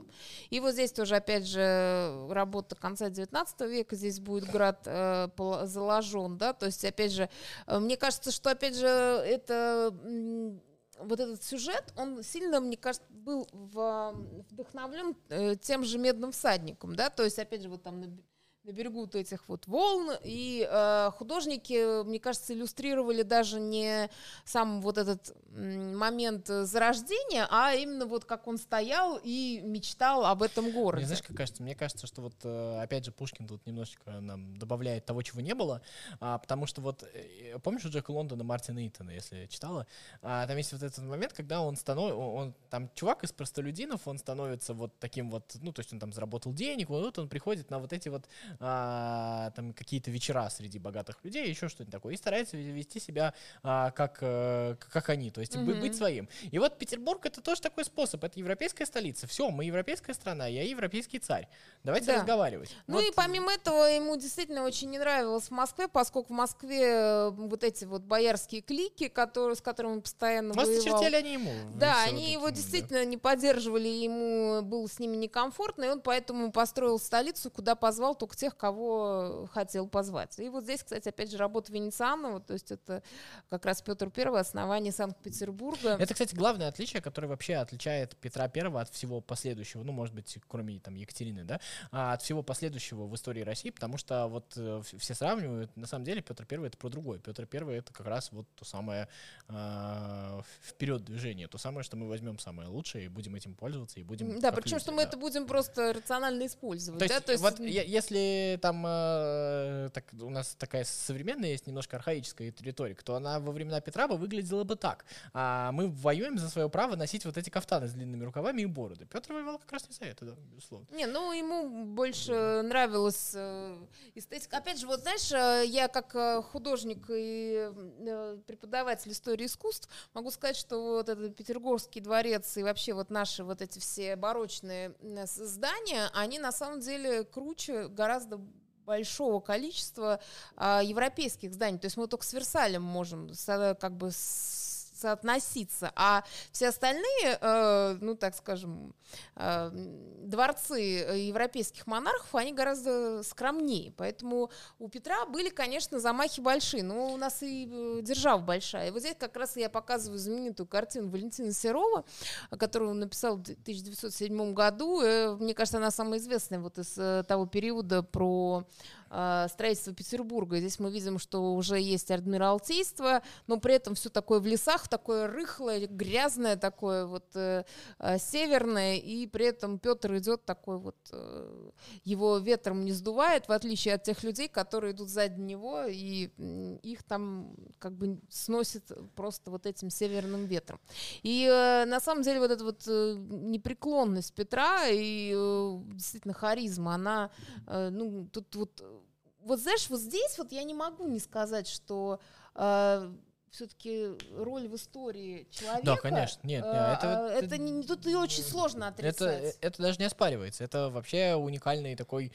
И вот здесь тоже, опять же, работа конца 19 века, здесь будет град э, заложен, да, то есть, опять же, э, мне кажется, что, опять же, это вот этот сюжет, он сильно, мне кажется, был в, вдохновлен э, тем же медным всадником, да, то есть, опять же, вот там на берегу вот этих вот волн, и э, художники, мне кажется, иллюстрировали даже не сам вот этот момент зарождения, а именно вот как он стоял и мечтал об этом городе. Мне знаешь, как кажется? Мне кажется, что вот, э, опять же, Пушкин тут немножечко нам добавляет того, чего не было, а, потому что вот, э, помнишь у Джека Лондона Мартина Итона, если читала, а, там есть вот этот момент, когда он становится, он, там чувак из простолюдинов, он становится вот таким вот, ну, то есть он там заработал денег, вот он приходит на вот эти вот а, там какие-то вечера среди богатых людей, еще что-нибудь такое, и старается вести себя а, как, а, как они, то есть mm-hmm. быть своим. И вот Петербург это тоже такой способ, это европейская столица, все, мы европейская страна, я европейский царь, давайте да. разговаривать. Ну вот. и помимо этого ему действительно очень не нравилось в Москве, поскольку в Москве э, вот эти вот боярские клики, которые, с которыми он постоянно Вас воевал. чертели они ему. Да, они его действительно да. не поддерживали, ему было с ними некомфортно, и он поэтому построил столицу, куда позвал только тех, кого хотел позвать. И вот здесь, кстати, опять же, работа Венецианова, то есть это как раз Петр I, основание Санкт-Петербурга. Это, кстати, главное отличие, которое вообще отличает Петра I от всего последующего, ну, может быть, кроме там Екатерины, да, а от всего последующего в истории России, потому что вот э, все сравнивают, на самом деле, Петр I это про другое. Петр I это как раз вот то самое э, вперед движение, то самое, что мы возьмем самое лучшее и будем этим пользоваться, и будем... Да, причем, люди, что мы да. это будем просто рационально использовать. То есть, да? то есть вот если там э, так, у нас такая современная есть немножко архаическая риторика, то она во времена Петра бы выглядела бы так. А мы воюем за свое право носить вот эти кафтаны с длинными рукавами и бороды. Петр воевал как раз не за это, да, безусловно. Не, ну ему больше нравилась э, эстетика. Опять же, вот знаешь, э, я как э, художник и преподаватель истории искусств могу сказать, что вот этот Петергофский дворец и вообще вот наши вот эти все барочные здания, они на самом деле круче гораздо большого количества а, европейских зданий. То есть мы только с Версалем можем с, как бы с соотноситься. А все остальные, э, ну, так скажем, э, дворцы европейских монархов, они гораздо скромнее. Поэтому у Петра были, конечно, замахи большие, но у нас и э, держава большая. И вот здесь как раз я показываю знаменитую картину Валентина Серова, которую он написал в 1907 году. Э, мне кажется, она самая известная вот из э, того периода про строительство Петербурга. Здесь мы видим, что уже есть адмиралтейство, но при этом все такое в лесах, такое рыхлое, грязное, такое вот э, э, северное, и при этом Петр идет такой вот, э, его ветром не сдувает, в отличие от тех людей, которые идут сзади него, и их там как бы сносит просто вот этим северным ветром. И э, на самом деле вот эта вот э, непреклонность Петра и э, действительно харизма, она, э, ну, тут вот вот знаешь, вот здесь вот я не могу не сказать, что э, все-таки роль в истории человека. Да, конечно, нет, нет это, э, это, это не, тут и очень сложно отрицать. Это, это даже не оспаривается. Это вообще уникальный такой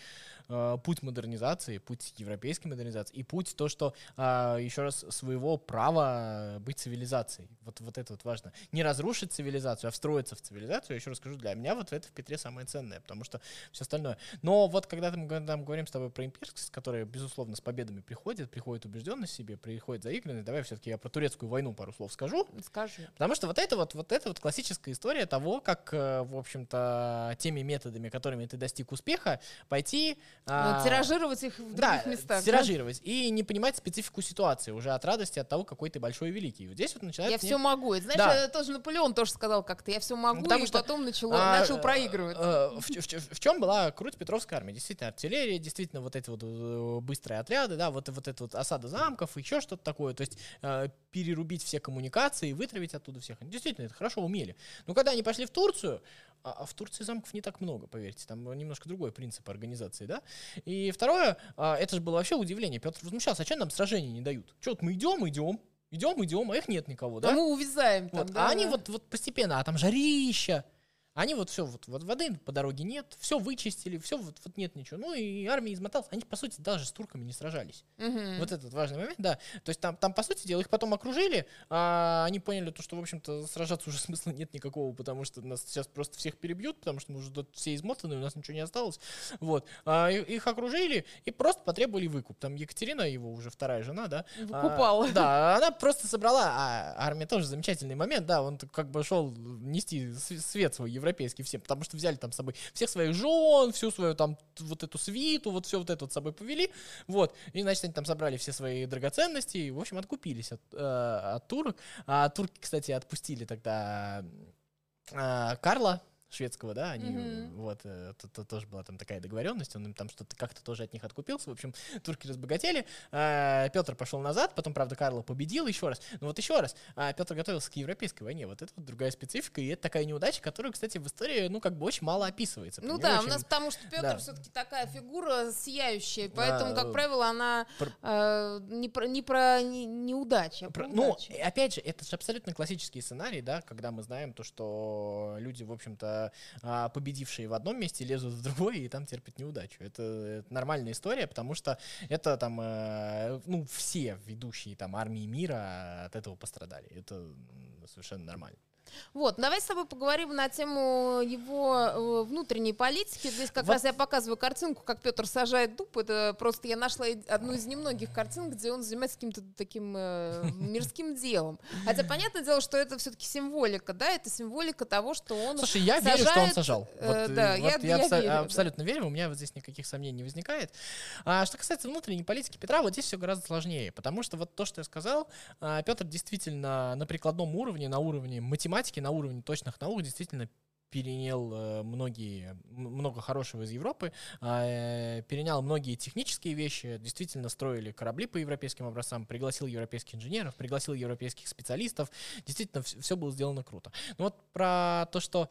э, путь модернизации, путь европейской модернизации и путь то, что э, еще раз своего права быть цивилизацией. Вот вот это вот важно. Не разрушить цивилизацию, а встроиться в цивилизацию. Я еще раз скажу, для меня вот это в Петре самое ценное, потому что все остальное. Но вот когда мы там говорим с тобой про имперскость, которая безусловно с победами приходит, приходит убежденность себе, приходит заигранность, давай все-таки я про турецкую войну пару слов скажу. Скажи. Потому что вот это вот вот это вот классическая история того, как э, в общем-то теми методами, которыми ты достиг успеха, пойти а, тиражировать их в других да, местах. тиражировать. Да? И не понимать специфику ситуации уже от радости, от того, какой ты большой и великий. Вот здесь вот начинается... Я все могу. Это, знаешь, да. тоже Наполеон тоже сказал как-то. Я все могу, Потому и что, потом начало, а, начал проигрывать. А, в, в, в, в чем была круть Петровской армии? Действительно, артиллерия, действительно, вот эти вот э, быстрые отряды, да, вот, вот эта вот осада замков, еще что-то такое. То есть э, перерубить все коммуникации, вытравить оттуда всех. Действительно, это хорошо умели. Но когда они пошли в Турцию, а, а в Турции замков не так много, поверьте, там немножко другой принцип организации, да. И второе, а, это же было вообще удивление. Петр возмущался, а что нам сражений не дают? Что вот мы идем, идем, идем, идем, а их нет никого, да? А мы увязаем там, вот. да, а да. они вот, вот постепенно, а там жарища, они вот все, вот, вот воды по дороге нет, все вычистили, все, вот, вот нет ничего. Ну и армия измоталась. Они, по сути, даже с турками не сражались. Угу. Вот этот важный момент, да. То есть там, там, по сути дела, их потом окружили, а они поняли то, что, в общем-то, сражаться уже смысла нет никакого, потому что нас сейчас просто всех перебьют, потому что мы уже тут все измотаны, у нас ничего не осталось. Вот. А, их окружили и просто потребовали выкуп. Там Екатерина, его уже вторая жена, да. Выкупала. А, да, она просто собрала, а армия тоже замечательный момент, да, он как бы шел нести свет свой европейский всем, потому что взяли там с собой всех своих жен, всю свою там вот эту свиту, вот все вот это вот с собой повели, вот, и, значит, они там собрали все свои драгоценности, и, в общем, откупились от, э, от турок, а турки, кстати, отпустили тогда э, Карла, шведского, да, они mm-hmm. вот это, это тоже была там такая договоренность, он им там что-то как-то тоже от них откупился, в общем, турки разбогатели, а, Петр пошел назад, потом, правда, Карла победил еще раз, но вот еще раз, а, Петр готовился к европейской войне, вот это вот другая специфика, и это такая неудача, которая, кстати, в истории, ну, как бы очень мало описывается. Ну да, очень... у нас потому что Петр да. все-таки такая фигура сияющая, поэтому, а, как правило, она про... э, не про, не про не, неудачи, а про, про Ну, опять же, это же абсолютно классический сценарий, да, когда мы знаем то, что люди, в общем-то, а, победившие в одном месте лезут в другое и там терпят неудачу. Это, это нормальная история, потому что это там, э, ну, все ведущие там армии мира от этого пострадали. Это совершенно нормально. Вот, давай с тобой поговорим на тему его э, внутренней политики. Здесь как вот. раз я показываю картинку, как Петр сажает дуб. Это просто я нашла одну из немногих картин, где он занимается каким-то таким э, мирским делом. Хотя понятное дело, что это все-таки символика, да, это символика того, что он Слушай, я сажает, верю, что он сажал. Э, вот, да, вот я, я, я абсо- верю, абсолютно да. верю, у меня вот здесь никаких сомнений не возникает. А что касается внутренней политики Петра, вот здесь все гораздо сложнее, потому что вот то, что я сказал, а, Петр действительно на прикладном уровне, на уровне математики, математики на уровне точных наук действительно перенял э, многие, много хорошего из Европы, э, перенял многие технические вещи, действительно строили корабли по европейским образцам, пригласил европейских инженеров, пригласил европейских специалистов, действительно все было сделано круто. Но вот про то, что,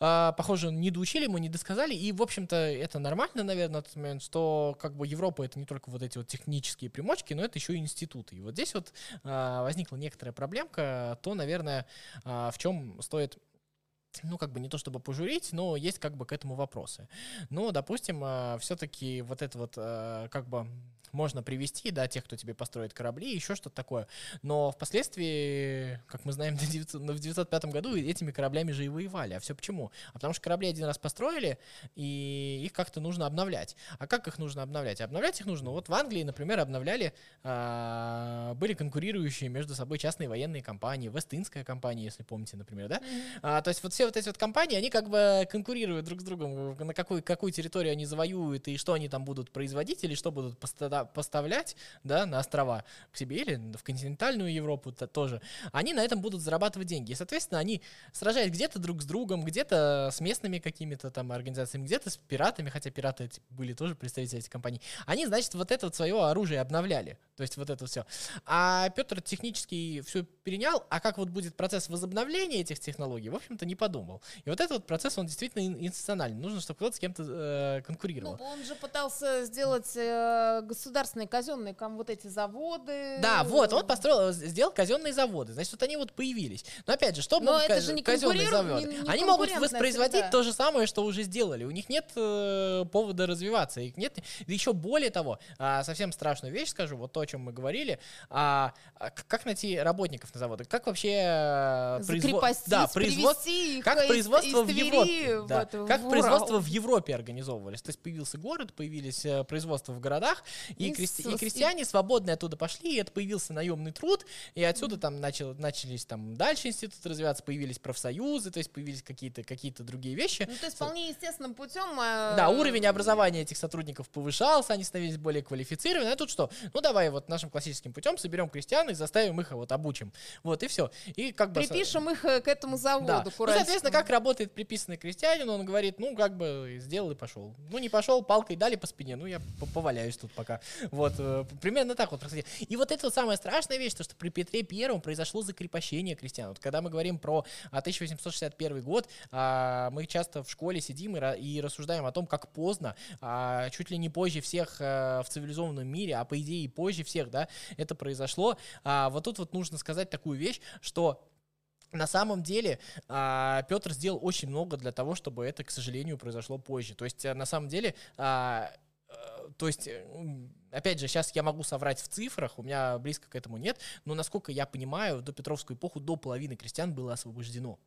э, похоже, не доучили мы, не досказали, и, в общем-то, это нормально, наверное, на тот момент, что как бы Европа это не только вот эти вот технические примочки, но это еще и институты. И вот здесь вот э, возникла некоторая проблемка, то, наверное, в чем стоит ну, как бы не то чтобы пожурить, но есть как бы к этому вопросы. Но, допустим, э, все-таки вот это вот, э, как бы, можно привести, да, тех, кто тебе построит корабли, еще что-то такое. Но впоследствии, как мы знаем, в 905 году этими кораблями же и воевали. А все почему? А потому что корабли один раз построили, и их как-то нужно обновлять. А как их нужно обновлять? Обновлять их нужно. Вот в Англии, например, обновляли, а, были конкурирующие между собой частные военные компании, Вестинская компания, если помните, например, да? А, то есть вот все вот эти вот компании, они как бы конкурируют друг с другом, на какую, какую территорию они завоюют, и что они там будут производить, или что будут поставлять, да, на острова к себе, или в континентальную Европу -то тоже. Они на этом будут зарабатывать деньги. И, соответственно, они сражаются где-то друг с другом, где-то с местными какими-то там организациями, где-то с пиратами, хотя пираты эти были тоже представители этих компаний. Они, значит, вот это вот свое оружие обновляли. То есть вот это все. А Петр технически все перенял, а как вот будет процесс возобновления этих технологий, в общем-то, не подумал. И вот этот вот процесс, он действительно институциональный. Нужно, чтобы кто-то с кем-то э, конкурировал. Ну, он же пытался сделать э, государственные казенные ком вот эти заводы. Да, вот, он построил, сделал казенные заводы. Значит, вот они вот появились. Но опять же, что могут это казенные заводы? Не, не они могут воспроизводить среда. то же самое, что уже сделали. У них нет э, повода развиваться. Их нет. Еще более того, э, совсем страшную вещь скажу, вот то, о чем мы говорили. А, а как найти работников на заводах? Как вообще э, производство? Да, производство. Как производство в Европе? Да, как в производство в Европе организовывались? То есть появился город, появились э, производства в городах, и, крести, и крестьяне свободные оттуда пошли, и это появился наемный труд, и отсюда там начал, начались там дальше институты развиваться, появились профсоюзы, то есть появились какие-то какие другие вещи. Ну, то есть вполне естественным путем. Э... Да, уровень образования этих сотрудников повышался, они становились более квалифицированы. А тут что? Ну давай вот нашим классическим путем соберем крестьян и заставим их вот обучим. Вот и все. И как бы... Припишем их э, к этому заводу. Да. Ну, соответственно, как работает приписанный крестьянин, он говорит, ну как бы сделал и пошел. Ну не пошел, палкой дали по спине, ну я поваляюсь тут пока. Вот, э, примерно так вот происходит. И вот это вот самая страшная вещь, то, что при Петре Первом произошло закрепощение крестьян. Вот когда мы говорим про 1861 а, год, а, мы часто в школе сидим и рассуждаем о том, как поздно, а, чуть ли не позже всех э, в цивилизованном мире, а по идее и позже всех, да, это произошло. Вот тут вот нужно сказать такую вещь, что на самом деле Петр сделал очень много для того, чтобы это, к сожалению, произошло позже. То есть, э, на самом деле, то есть, э, опять же, сейчас я могу соврать в цифрах, у меня близко к этому нет, но, насколько я понимаю, в допетровскую эпоху до половины крестьян было освобождено.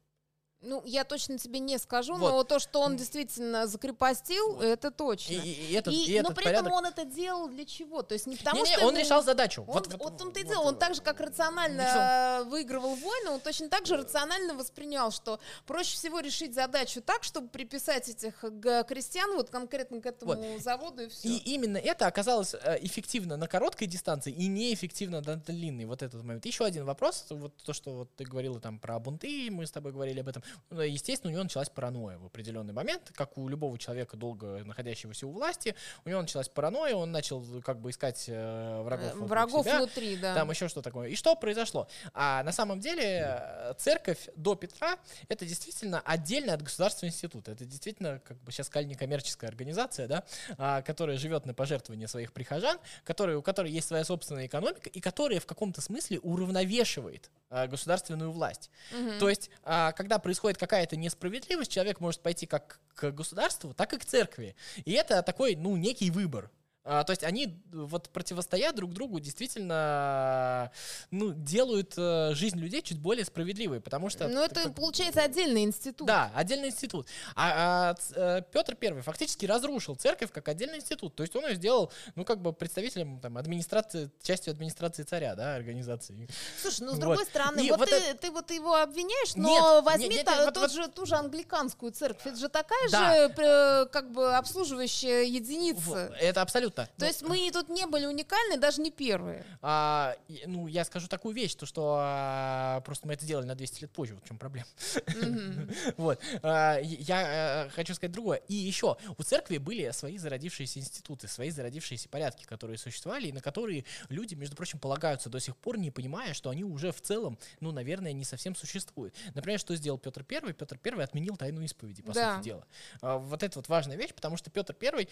Ну, я точно тебе не скажу, вот. но то, что он действительно закрепостил, вот. это точно. И, и, этот, и, и но при порядок... этом он это делал для чего? То есть не потому, не, не, что... он ему... решал задачу. Он, вот, вот, вот он-то и делал. Он так же, как рационально решал. выигрывал войну, он точно так же рационально воспринял, что проще всего решить задачу так, чтобы приписать этих крестьян вот конкретно к этому вот. заводу и все. И именно это оказалось э, эффективно на короткой дистанции и неэффективно на длинной. Вот этот момент. Еще один вопрос, вот то, что вот ты говорила там про бунты, мы с тобой говорили об этом. Ну, естественно, у него началась паранойя в определенный момент, как у любого человека, долго находящегося у власти, у него началась паранойя, он начал как бы искать э, врагов, э, врагов себя, внутри, да. Там еще что такое. И что произошло? А на самом деле э, церковь до Петра это действительно отдельно от государственного института. Это действительно, как бы сейчас сказали, некоммерческая организация, да, а, которая живет на пожертвования своих прихожан, которая, у которой есть своя собственная экономика и которая в каком-то смысле уравновешивает государственную власть. Угу. То есть, а, когда происходит какая-то несправедливость, человек может пойти как к государству, так и к церкви. И это такой, ну, некий выбор. А, то есть они вот противостоят друг другу, действительно, ну, делают э, жизнь людей чуть более справедливой, потому что... Ну, это, как... получается, отдельный институт. Да, отдельный институт. А, а э, Петр Первый фактически разрушил церковь как отдельный институт. То есть он ее сделал, ну, как бы представителем там, администрации, частью администрации царя, да, организации. Слушай, ну, с другой вот. стороны, вот, вот ты, это... ты вот его обвиняешь, но нет, возьми нет, нет, та, тот вот... Же, ту же англиканскую церковь. Это же такая да. же, э, как бы, обслуживающая единица. Это абсолютно то ну, есть мы тут не были уникальны, даже не первые. А, ну, я скажу такую вещь, то, что а, просто мы это сделали на 200 лет позже, вот в чем проблема. Вот. А, я а, хочу сказать другое. И еще, у церкви были свои зародившиеся институты, свои зародившиеся порядки, которые существовали, и на которые люди, между прочим, полагаются до сих пор, не понимая, что они уже в целом, ну, наверное, не совсем существуют. Например, что сделал Петр Первый? Петр Первый отменил тайну исповеди, по сути дела. Вот это вот важная вещь, потому что Петр Первый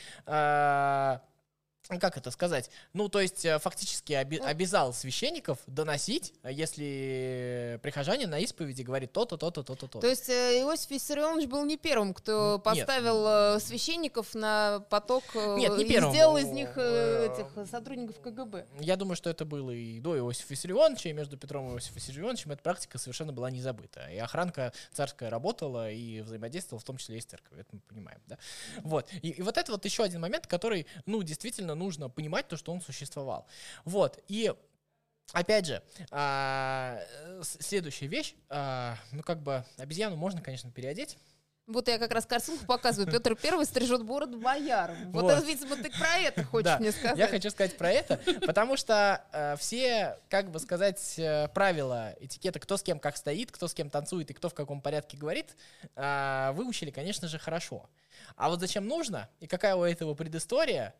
как это сказать, ну, то есть э, фактически оби- ну. обязал священников доносить, э, если прихожане на исповеди говорит то-то, то-то, то-то, то То есть э, Иосиф Виссарионович был не первым, кто поставил Нет. священников на поток Нет, не первым. и сделал из них этих сотрудников КГБ. Я думаю, что это было и до Иосифа Виссарионовича, и между Петром и Иосифом Виссарионовичем эта практика совершенно была не забыта. И охранка царская работала, и взаимодействовала, в том числе и с церковью, это мы понимаем, да? Вот. И, и вот это вот еще один момент, который, ну, действительно нужно понимать то, что он существовал. Вот, и Опять же, а, следующая вещь, а, ну как бы обезьяну можно, конечно, переодеть. Вот я как раз картинку показываю. Петр Первый стрижет бороду бояр. Вот, вот. Это, видимо, ты про это хочешь да, мне сказать. Я хочу сказать про это, потому что э, все, как бы сказать, э, правила этикета, кто с кем как стоит, кто с кем танцует и кто в каком порядке говорит, э, выучили, конечно же, хорошо. А вот зачем нужно и какая у этого предыстория,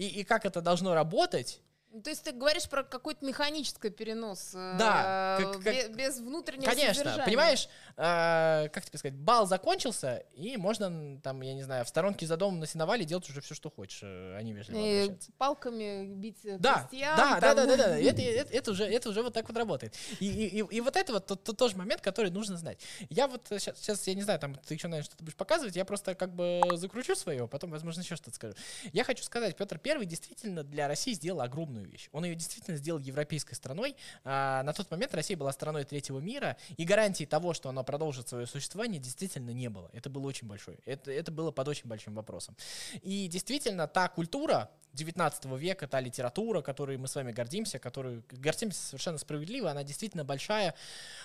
и, и как это должно работать, то есть ты говоришь про какой-то механический перенос, да, э, как, как, без внутреннего Конечно, содержания. понимаешь, э, как тебе сказать, бал закончился, и можно там, я не знаю, в сторонке за домом на сеновале делать уже все, что хочешь, э, они вежливо и Палками бить да, крестьян. Да, там. да, да, да, да, это, это, это, уже, это уже вот так вот работает. И, и, и, и вот это вот то, то, тоже момент, который нужно знать. Я вот сейчас, сейчас, я не знаю, там ты еще, наверное, что-то будешь показывать, я просто как бы закручу свое, потом, возможно, еще что-то скажу. Я хочу сказать, Петр Первый действительно для России сделал огромную огромную вещь. Он ее действительно сделал европейской страной. А, на тот момент Россия была страной третьего мира, и гарантии того, что она продолжит свое существование, действительно не было. Это было очень большое. Это, это было под очень большим вопросом. И действительно, та культура 19 века, та литература, которой мы с вами гордимся, которую гордимся совершенно справедливо, она действительно большая.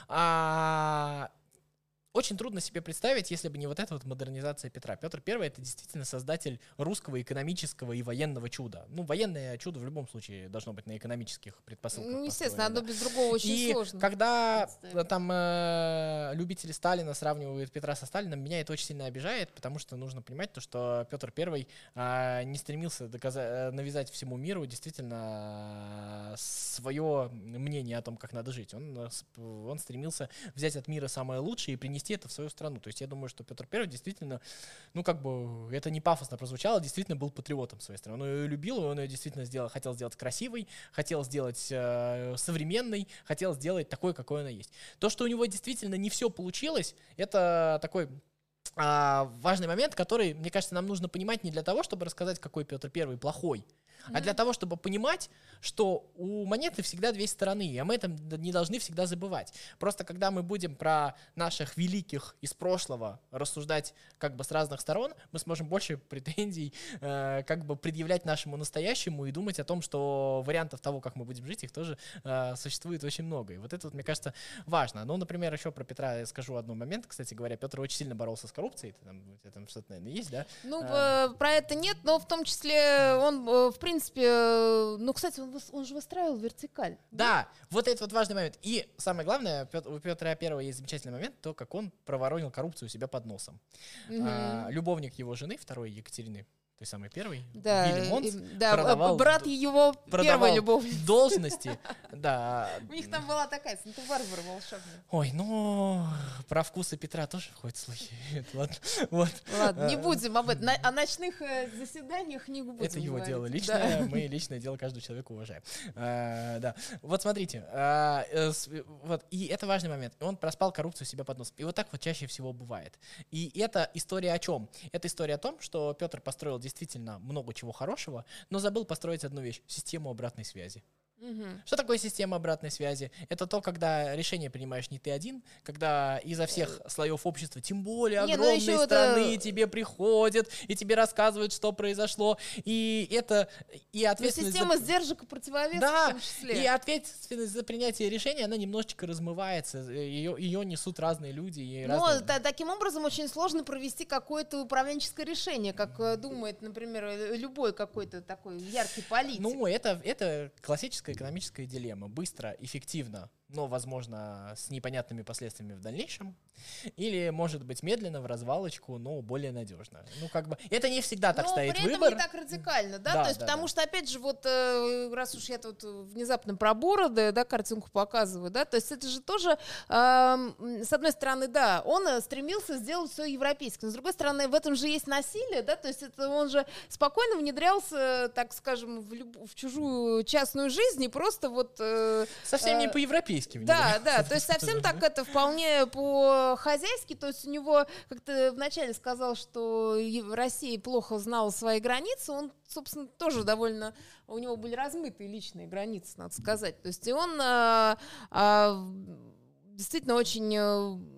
А, очень трудно себе представить, если бы не вот эта вот модернизация Петра. Петр I это действительно создатель русского экономического и военного чуда. Ну, военное чудо в любом случае должно быть на экономических предпосылках. Ну, естественно, одно да. без другого очень и сложно. когда там э, любители Сталина сравнивают Петра со Сталином, меня это очень сильно обижает, потому что нужно понимать то, что Петр I э, не стремился доказать, э, навязать всему миру действительно э, свое мнение о том, как надо жить. Он, э, он стремился взять от мира самое лучшее и принести это в свою страну. То есть я думаю, что Петр Первый действительно, ну как бы, это не пафосно прозвучало, действительно был патриотом своей страны. Он ее любил, он ее действительно сделал, хотел сделать красивой, хотел сделать э, современной, хотел сделать такой, какой она есть. То, что у него действительно не все получилось, это такой а, важный момент, который, мне кажется, нам нужно понимать не для того, чтобы рассказать, какой Петр Первый плохой, а для того, чтобы понимать, что у монеты всегда две стороны, и мы это не должны всегда забывать. Просто когда мы будем про наших великих из прошлого рассуждать как бы с разных сторон, мы сможем больше претензий э, как бы предъявлять нашему настоящему и думать о том, что вариантов того, как мы будем жить, их тоже э, существует очень много. И вот это, вот, мне кажется, важно. Ну, например, еще про Петра я скажу один момент. Кстати говоря, Петр очень сильно боролся с коррупцией. Там, там что-то, наверное, есть, да? Ну, а, про это нет, но в том числе он, э, в принципе, э, ну, кстати, он, он же выстраивал вертикаль. Да, да, вот это вот важный момент. И самое главное, у Петра Первого есть замечательный момент, то, как он проворонил коррупцию у себя под носом. Угу. А, любовник его жены, второй Екатерины той самый первый, да, Вилли Монс, да, продавал, брат его первой любовницы. должности, да. У них там была такая Санта-Барбара волшебная. Ой, ну, про вкусы Петра тоже ходят слухи. Ладно, вот. Ладно, не будем об этом. О ночных э, заседаниях не будем Это его дело личное, мы личное дело каждого человека уважаем. Да, вот смотрите, э, вот, и это важный момент. Он проспал коррупцию себе под носом. И вот так вот чаще всего бывает. И это история о чем? Это история о том, что Петр построил действительно много чего хорошего, но забыл построить одну вещь — систему обратной связи. Угу. Что такое система обратной связи? Это то, когда решение принимаешь не ты один, когда изо всех слоев общества, тем более не, ну огромные страны, это... тебе приходят и тебе рассказывают, что произошло. И это и ну, ответственность. Но система за... сдержек и противовесов да, в том числе. И ответственность за принятие решения, она немножечко размывается. Ее, ее несут разные люди. И Но разные... Да, таким образом очень сложно провести какое-то управленческое решение, как э, думает, например, любой какой-то такой яркий политик. Ну, это, это классическая экономическая дилемма. Быстро, эффективно но, возможно, с непонятными последствиями в дальнейшем. Или, может быть, медленно, в развалочку, но более надежно. Ну, как бы, это не всегда так но стоит при этом выбор. не так радикально, да? да То есть, да, потому да. что, опять же, вот, э, раз уж я тут внезапно про бороды, да, картинку показываю, да, то есть это же тоже, э, с одной стороны, да, он э, стремился сделать все европейским, но с другой стороны, в этом же есть насилие, да, то есть это он же спокойно внедрялся, так скажем, в, люб... в чужую частную жизнь и просто вот... Э, Совсем не по-европейски. Да, да, то есть совсем так это вполне по-хозяйски, то есть у него, как ты вначале сказал, что Россия плохо знала свои границы, он, собственно, тоже довольно, у него были размытые личные границы, надо сказать, то есть и он а, а, действительно очень э,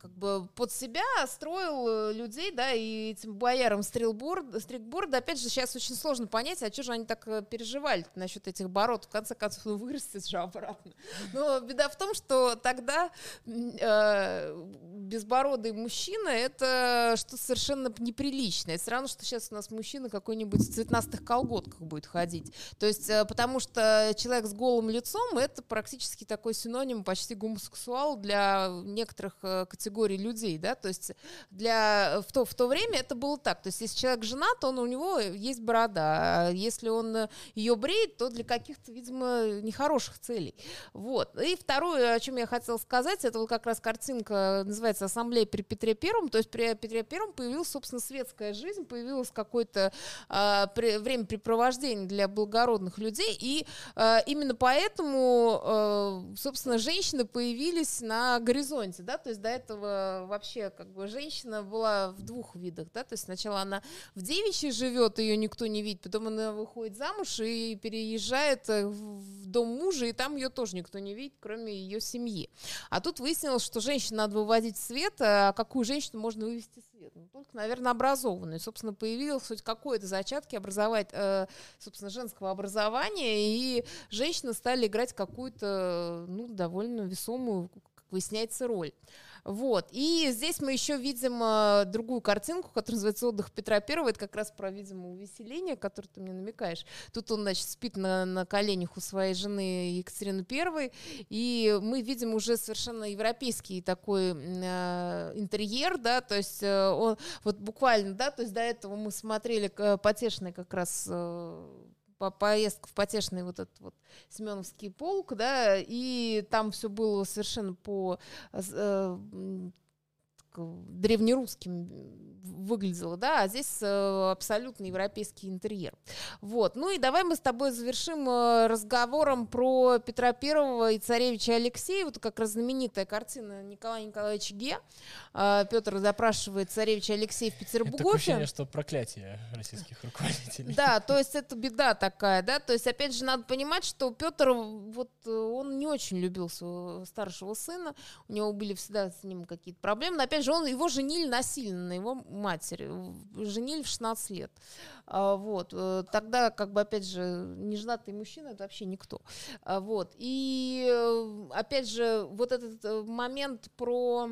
как бы под себя строил э, людей, да, и этим боярам стрелборд, стрикборда, опять же, сейчас очень сложно понять, а что же они так э, переживали насчет этих бород, в конце концов, ну, вырастет же обратно. Но беда в том, что тогда э, безбородый мужчина — это что-то совершенно неприличное. Это все равно, что сейчас у нас мужчина какой-нибудь в цветнастых колготках будет ходить. То есть, э, потому что человек с голым лицом — это практически такой синоним почти гомосексуал для некоторых категорий категории людей, да, то есть для, в, то, в то время это было так, то есть если человек женат, он, у него есть борода, а если он ее бреет, то для каких-то, видимо, нехороших целей, вот. И второе, о чем я хотела сказать, это вот как раз картинка, называется «Ассамблея при Петре Первом», то есть при Петре Первом появилась, собственно, светская жизнь, появилось какое-то э, при, времяпрепровождение для благородных людей, и э, именно поэтому, э, собственно, женщины появились на горизонте, да, то есть до этого этого вообще как бы женщина была в двух видах, да, то есть сначала она в девичьей живет, ее никто не видит, потом она выходит замуж и переезжает э, в дом мужа, и там ее тоже никто не видит, кроме ее семьи. А тут выяснилось, что женщину надо выводить в свет, а какую женщину можно вывести в свет? Ну, только, наверное, образованную. Собственно, появилось хоть какое-то зачатки образовать, э, собственно, женского образования, и женщины стали играть какую-то, ну, довольно весомую, как выясняется, роль. Вот. И здесь мы еще видим э, другую картинку, которая называется «Отдых Петра Первого». Это как раз про, видимо, увеселение, которое ты мне намекаешь. Тут он, значит, спит на, на коленях у своей жены Екатерины Первой. И мы видим уже совершенно европейский такой э, интерьер, да, то есть э, он вот буквально, да, то есть до этого мы смотрели э, потешный как раз э, по поездка в потешный вот этот вот Семеновский полк, да, и там все было совершенно по э, древнерусским выглядело, да, а здесь э, абсолютно европейский интерьер. Вот, ну и давай мы с тобой завершим э, разговором про Петра Первого и царевича Алексея, вот как раз знаменитая картина Николая Николаевича Ге. Э, Петр запрашивает царевича Алексея в Петербурге. Такое ощущение, что проклятие российских руководителей. Да, то есть это беда такая, да, то есть опять же надо понимать, что Петр, вот он не очень любил своего старшего сына, у него были всегда с ним какие-то проблемы, но опять же он, его женили насильно на его матери. Женили в 16 лет. А, вот. Э, тогда, как бы, опять же, неженатый мужчина — это вообще никто. А, вот. И, э, опять же, вот этот э, момент про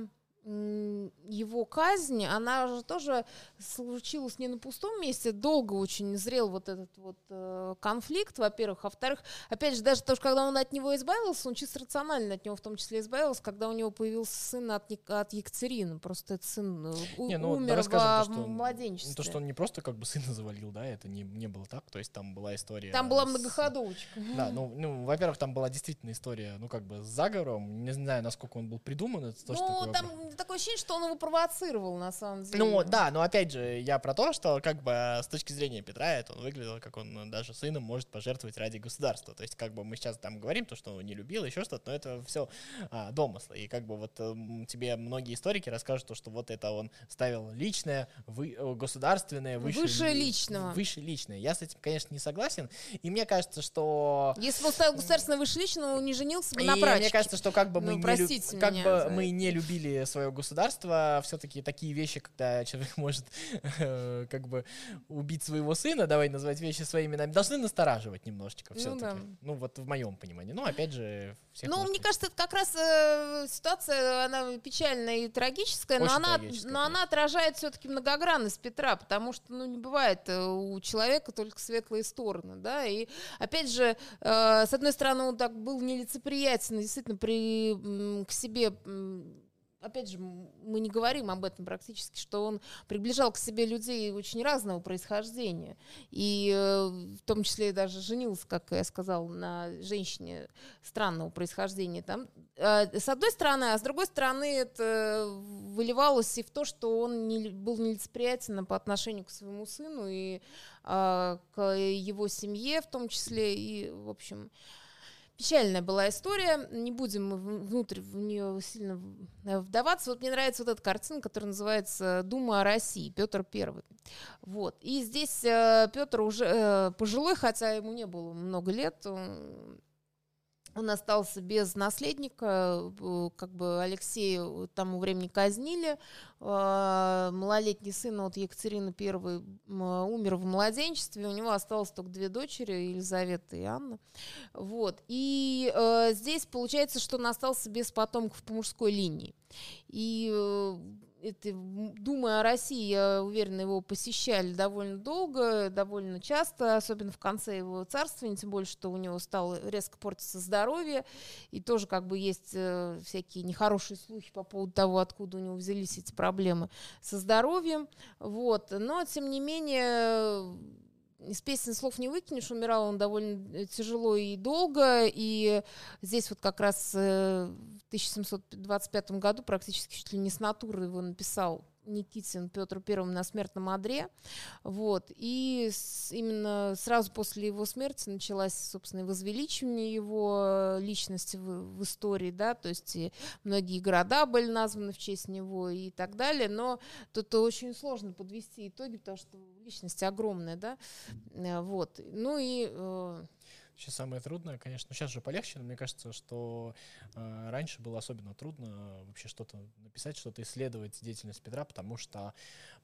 его казнь, она же тоже случилась не на пустом месте, долго очень зрел вот этот вот э, конфликт, во-первых. Во-вторых, опять же, даже то, что когда он от него избавился, он чисто рационально от него в том числе избавился, когда у него появился сын от, от Екатерины. Просто этот сын э, у, не, ну, умер во, то, что в младенчестве. То, что он не просто как бы сына завалил, да, это не, не было так. То есть там была история... Там была многоходовочка. Да, ну, ну во-первых, там была действительно история, ну, как бы с заговором. Не знаю, насколько он был придуман. Это ну, то, там такое ощущение, что он его провоцировал, на самом деле. Ну, да, но опять же, я про то, что как бы с точки зрения Петра это он выглядел, как он даже сыном может пожертвовать ради государства. То есть, как бы мы сейчас там говорим, то, что он не любил, еще что-то, но это все а, домыслы. И как бы вот э, тебе многие историки расскажут, то, что вот это он ставил личное, вы, э, государственное, выше, выше личного. Выше личное. Я с этим, конечно, не согласен. И мне кажется, что... Если бы он ставил государственное выше личного, он не женился бы на прачке. мне кажется, что как бы мы, ну, не, люб... как бы мы не любили свою свое государство, все-таки такие вещи, когда человек может э, как бы убить своего сына, давай назвать вещи своими именами, должны настораживать немножечко все-таки. Ну, да. ну вот в моем понимании. Ну, опять же, всех Ну, мне кажется, это как раз э, ситуация, она печальная и трагическая, Очень но она, но она отражает все-таки многогранность Петра, потому что, ну, не бывает э, у человека только светлые стороны, да, и опять же, э, с одной стороны, он так был нелицеприятен, действительно, при, к себе опять же, мы не говорим об этом практически, что он приближал к себе людей очень разного происхождения. И э, в том числе даже женился, как я сказала, на женщине странного происхождения. Там, э, с одной стороны, а с другой стороны, это выливалось и в то, что он не, был нелицеприятен по отношению к своему сыну и а, к его семье в том числе. И, в общем, Печальная была история, не будем внутрь в нее сильно вдаваться. Вот мне нравится вот эта картина, которая называется «Дума о России», Петр Первый. Вот. И здесь э, Петр уже э, пожилой, хотя ему не было много лет, он он остался без наследника, как бы Алексея тому времени казнили, а, малолетний сын от Екатерины I умер в младенчестве, у него осталось только две дочери, Елизавета и Анна. Вот. И э, здесь получается, что он остался без потомков по мужской линии. И э, это, думая о России, я уверена, его посещали довольно долго, довольно часто, особенно в конце его царствования, тем более, что у него стало резко портиться здоровье, и тоже как бы есть э, всякие нехорошие слухи по поводу того, откуда у него взялись эти проблемы со здоровьем, вот, но, тем не менее, из песен слов не выкинешь, умирал он довольно э, тяжело и долго, и здесь вот как раз э, 1725 году практически чуть ли не с натуры его написал Никитин Петр Первым на смертном одре. Вот. И с, именно сразу после его смерти началось, собственно, возвеличивание его личности в, в истории, да, то есть и многие города были названы в честь него и так далее, но тут очень сложно подвести итоги, потому что личность огромная, да, э, вот. Ну и э, Сейчас самое трудное, конечно, сейчас же полегче, но мне кажется, что э, раньше было особенно трудно вообще что-то написать, что-то исследовать деятельность Петра, потому что,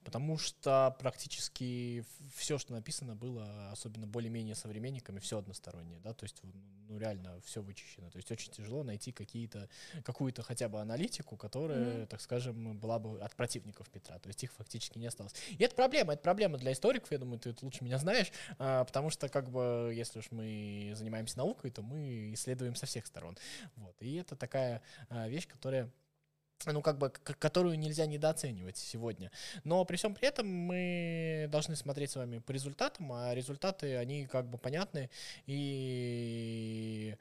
потому что практически все, что написано, было особенно более-менее современниками, все одностороннее, да, то есть ну реально все вычищено, то есть очень тяжело найти какие-то какую-то хотя бы аналитику, которая, mm-hmm. так скажем, была бы от противников Петра, то есть их фактически не осталось. И это проблема, это проблема для историков, я думаю, ты это лучше меня знаешь, э, потому что как бы если уж мы занимаемся наукой, то мы исследуем со всех сторон. Вот. И это такая а, вещь, которая ну, как бы, которую нельзя недооценивать сегодня. Но при всем при этом мы должны смотреть с вами по результатам, а результаты, они как бы понятны, и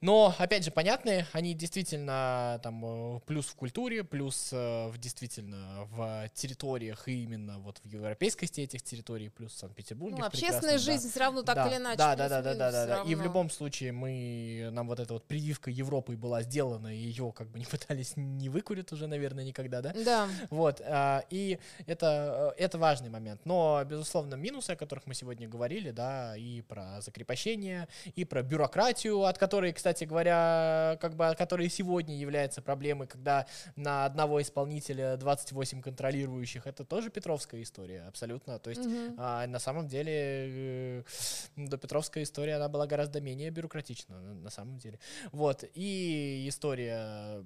но, опять же, понятные, они действительно там э, плюс в культуре, плюс э, в, действительно в территориях, и именно вот в европейскости этих территорий, плюс в Санкт-Петербурге. Ну, общественная жизнь да. все равно так да, или иначе. Да, да, да, да, да, да, да. И в любом случае мы, нам вот эта вот прививка Европы была сделана, и ее как бы не пытались не выкурить уже, наверное, никогда, да? Да. Вот, а, и это, э, это важный момент. Но, безусловно, минусы, о которых мы сегодня говорили, да, и про закрепощение, и про бюрократию, от которой, кстати, кстати говоря, как бы, который сегодня является проблемой, когда на одного исполнителя 28 контролирующих, это тоже Петровская история, абсолютно. То есть mm-hmm. а, на самом деле э, до Петровская история, она была гораздо менее бюрократична, на самом деле. Вот, и история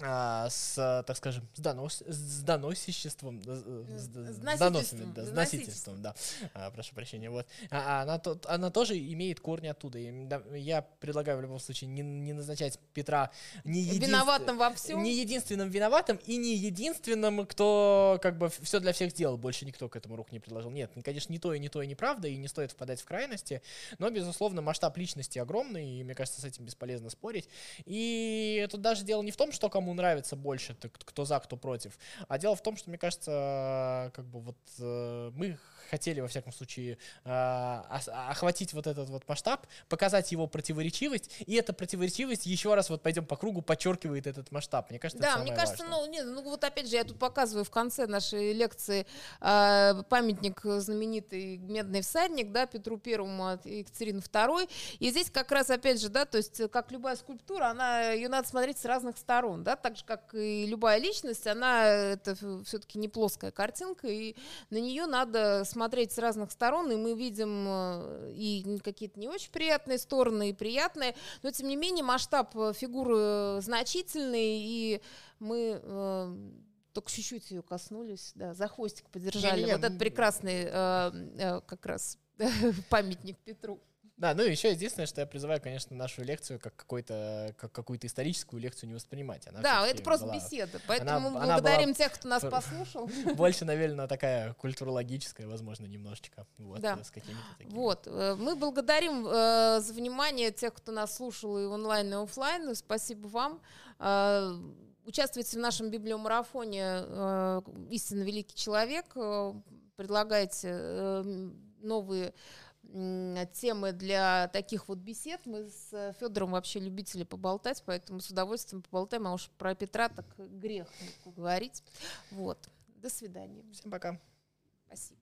а, с, так скажем, с, донос, с доносиществом, с, с, с доносами, да, с носительством, да, а, прошу прощения, вот. А, а она, то, она тоже имеет корни оттуда. И, да, я предлагаю в любом случае не, не назначать Петра не виноватым во всем, не единственным виноватым и не единственным, кто как бы все для всех сделал. Больше никто к этому рук не предложил. Нет, конечно, не то и не то и неправда, и не стоит впадать в крайности, но, безусловно, масштаб личности огромный, и мне кажется, с этим бесполезно спорить. И тут даже дело не в том, что кому кому нравится больше, кто за, кто против. А дело в том, что, мне кажется, как бы вот э, мы хотели, во всяком случае, а, охватить вот этот вот масштаб, показать его противоречивость, и эта противоречивость еще раз вот пойдем по кругу подчеркивает этот масштаб. Мне кажется, да, мне кажется, важное. ну, нет, ну вот опять же, я тут показываю в конце нашей лекции э, памятник знаменитый «Медный всадник», да, Петру Первому от Екатерины Второй, и здесь как раз, опять же, да, то есть как любая скульптура, она, ее надо смотреть с разных сторон, да, так же, как и любая личность, она, это все-таки не плоская картинка, и на нее надо смотреть с разных сторон, и мы видим э, и какие-то не очень приятные стороны, и приятные, но тем не менее масштаб э, фигуры значительный, и мы э, только чуть-чуть ее коснулись, да, за хвостик подержали. Не, не, не. Вот этот прекрасный э, э, как раз памятник Петру. Да, ну еще единственное, что я призываю, конечно, нашу лекцию как какой-то как какую-то историческую лекцию не воспринимать. Она да, это просто была... беседа. Поэтому она, благодарим она тех, кто нас послушал. Больше, наверное, такая культурологическая, возможно, немножечко. Вот, да. с какими-то такими. Вот. Э, мы благодарим э, за внимание тех, кто нас слушал и онлайн, и офлайн. Спасибо вам. Э, участвуйте в нашем библиомарафоне э, «Истинно великий человек». Э, предлагайте новые темы для таких вот бесед. Мы с Федором вообще любители поболтать, поэтому с удовольствием поболтаем. А уж про Петра так грех говорить. Вот. До свидания. Всем пока. Спасибо.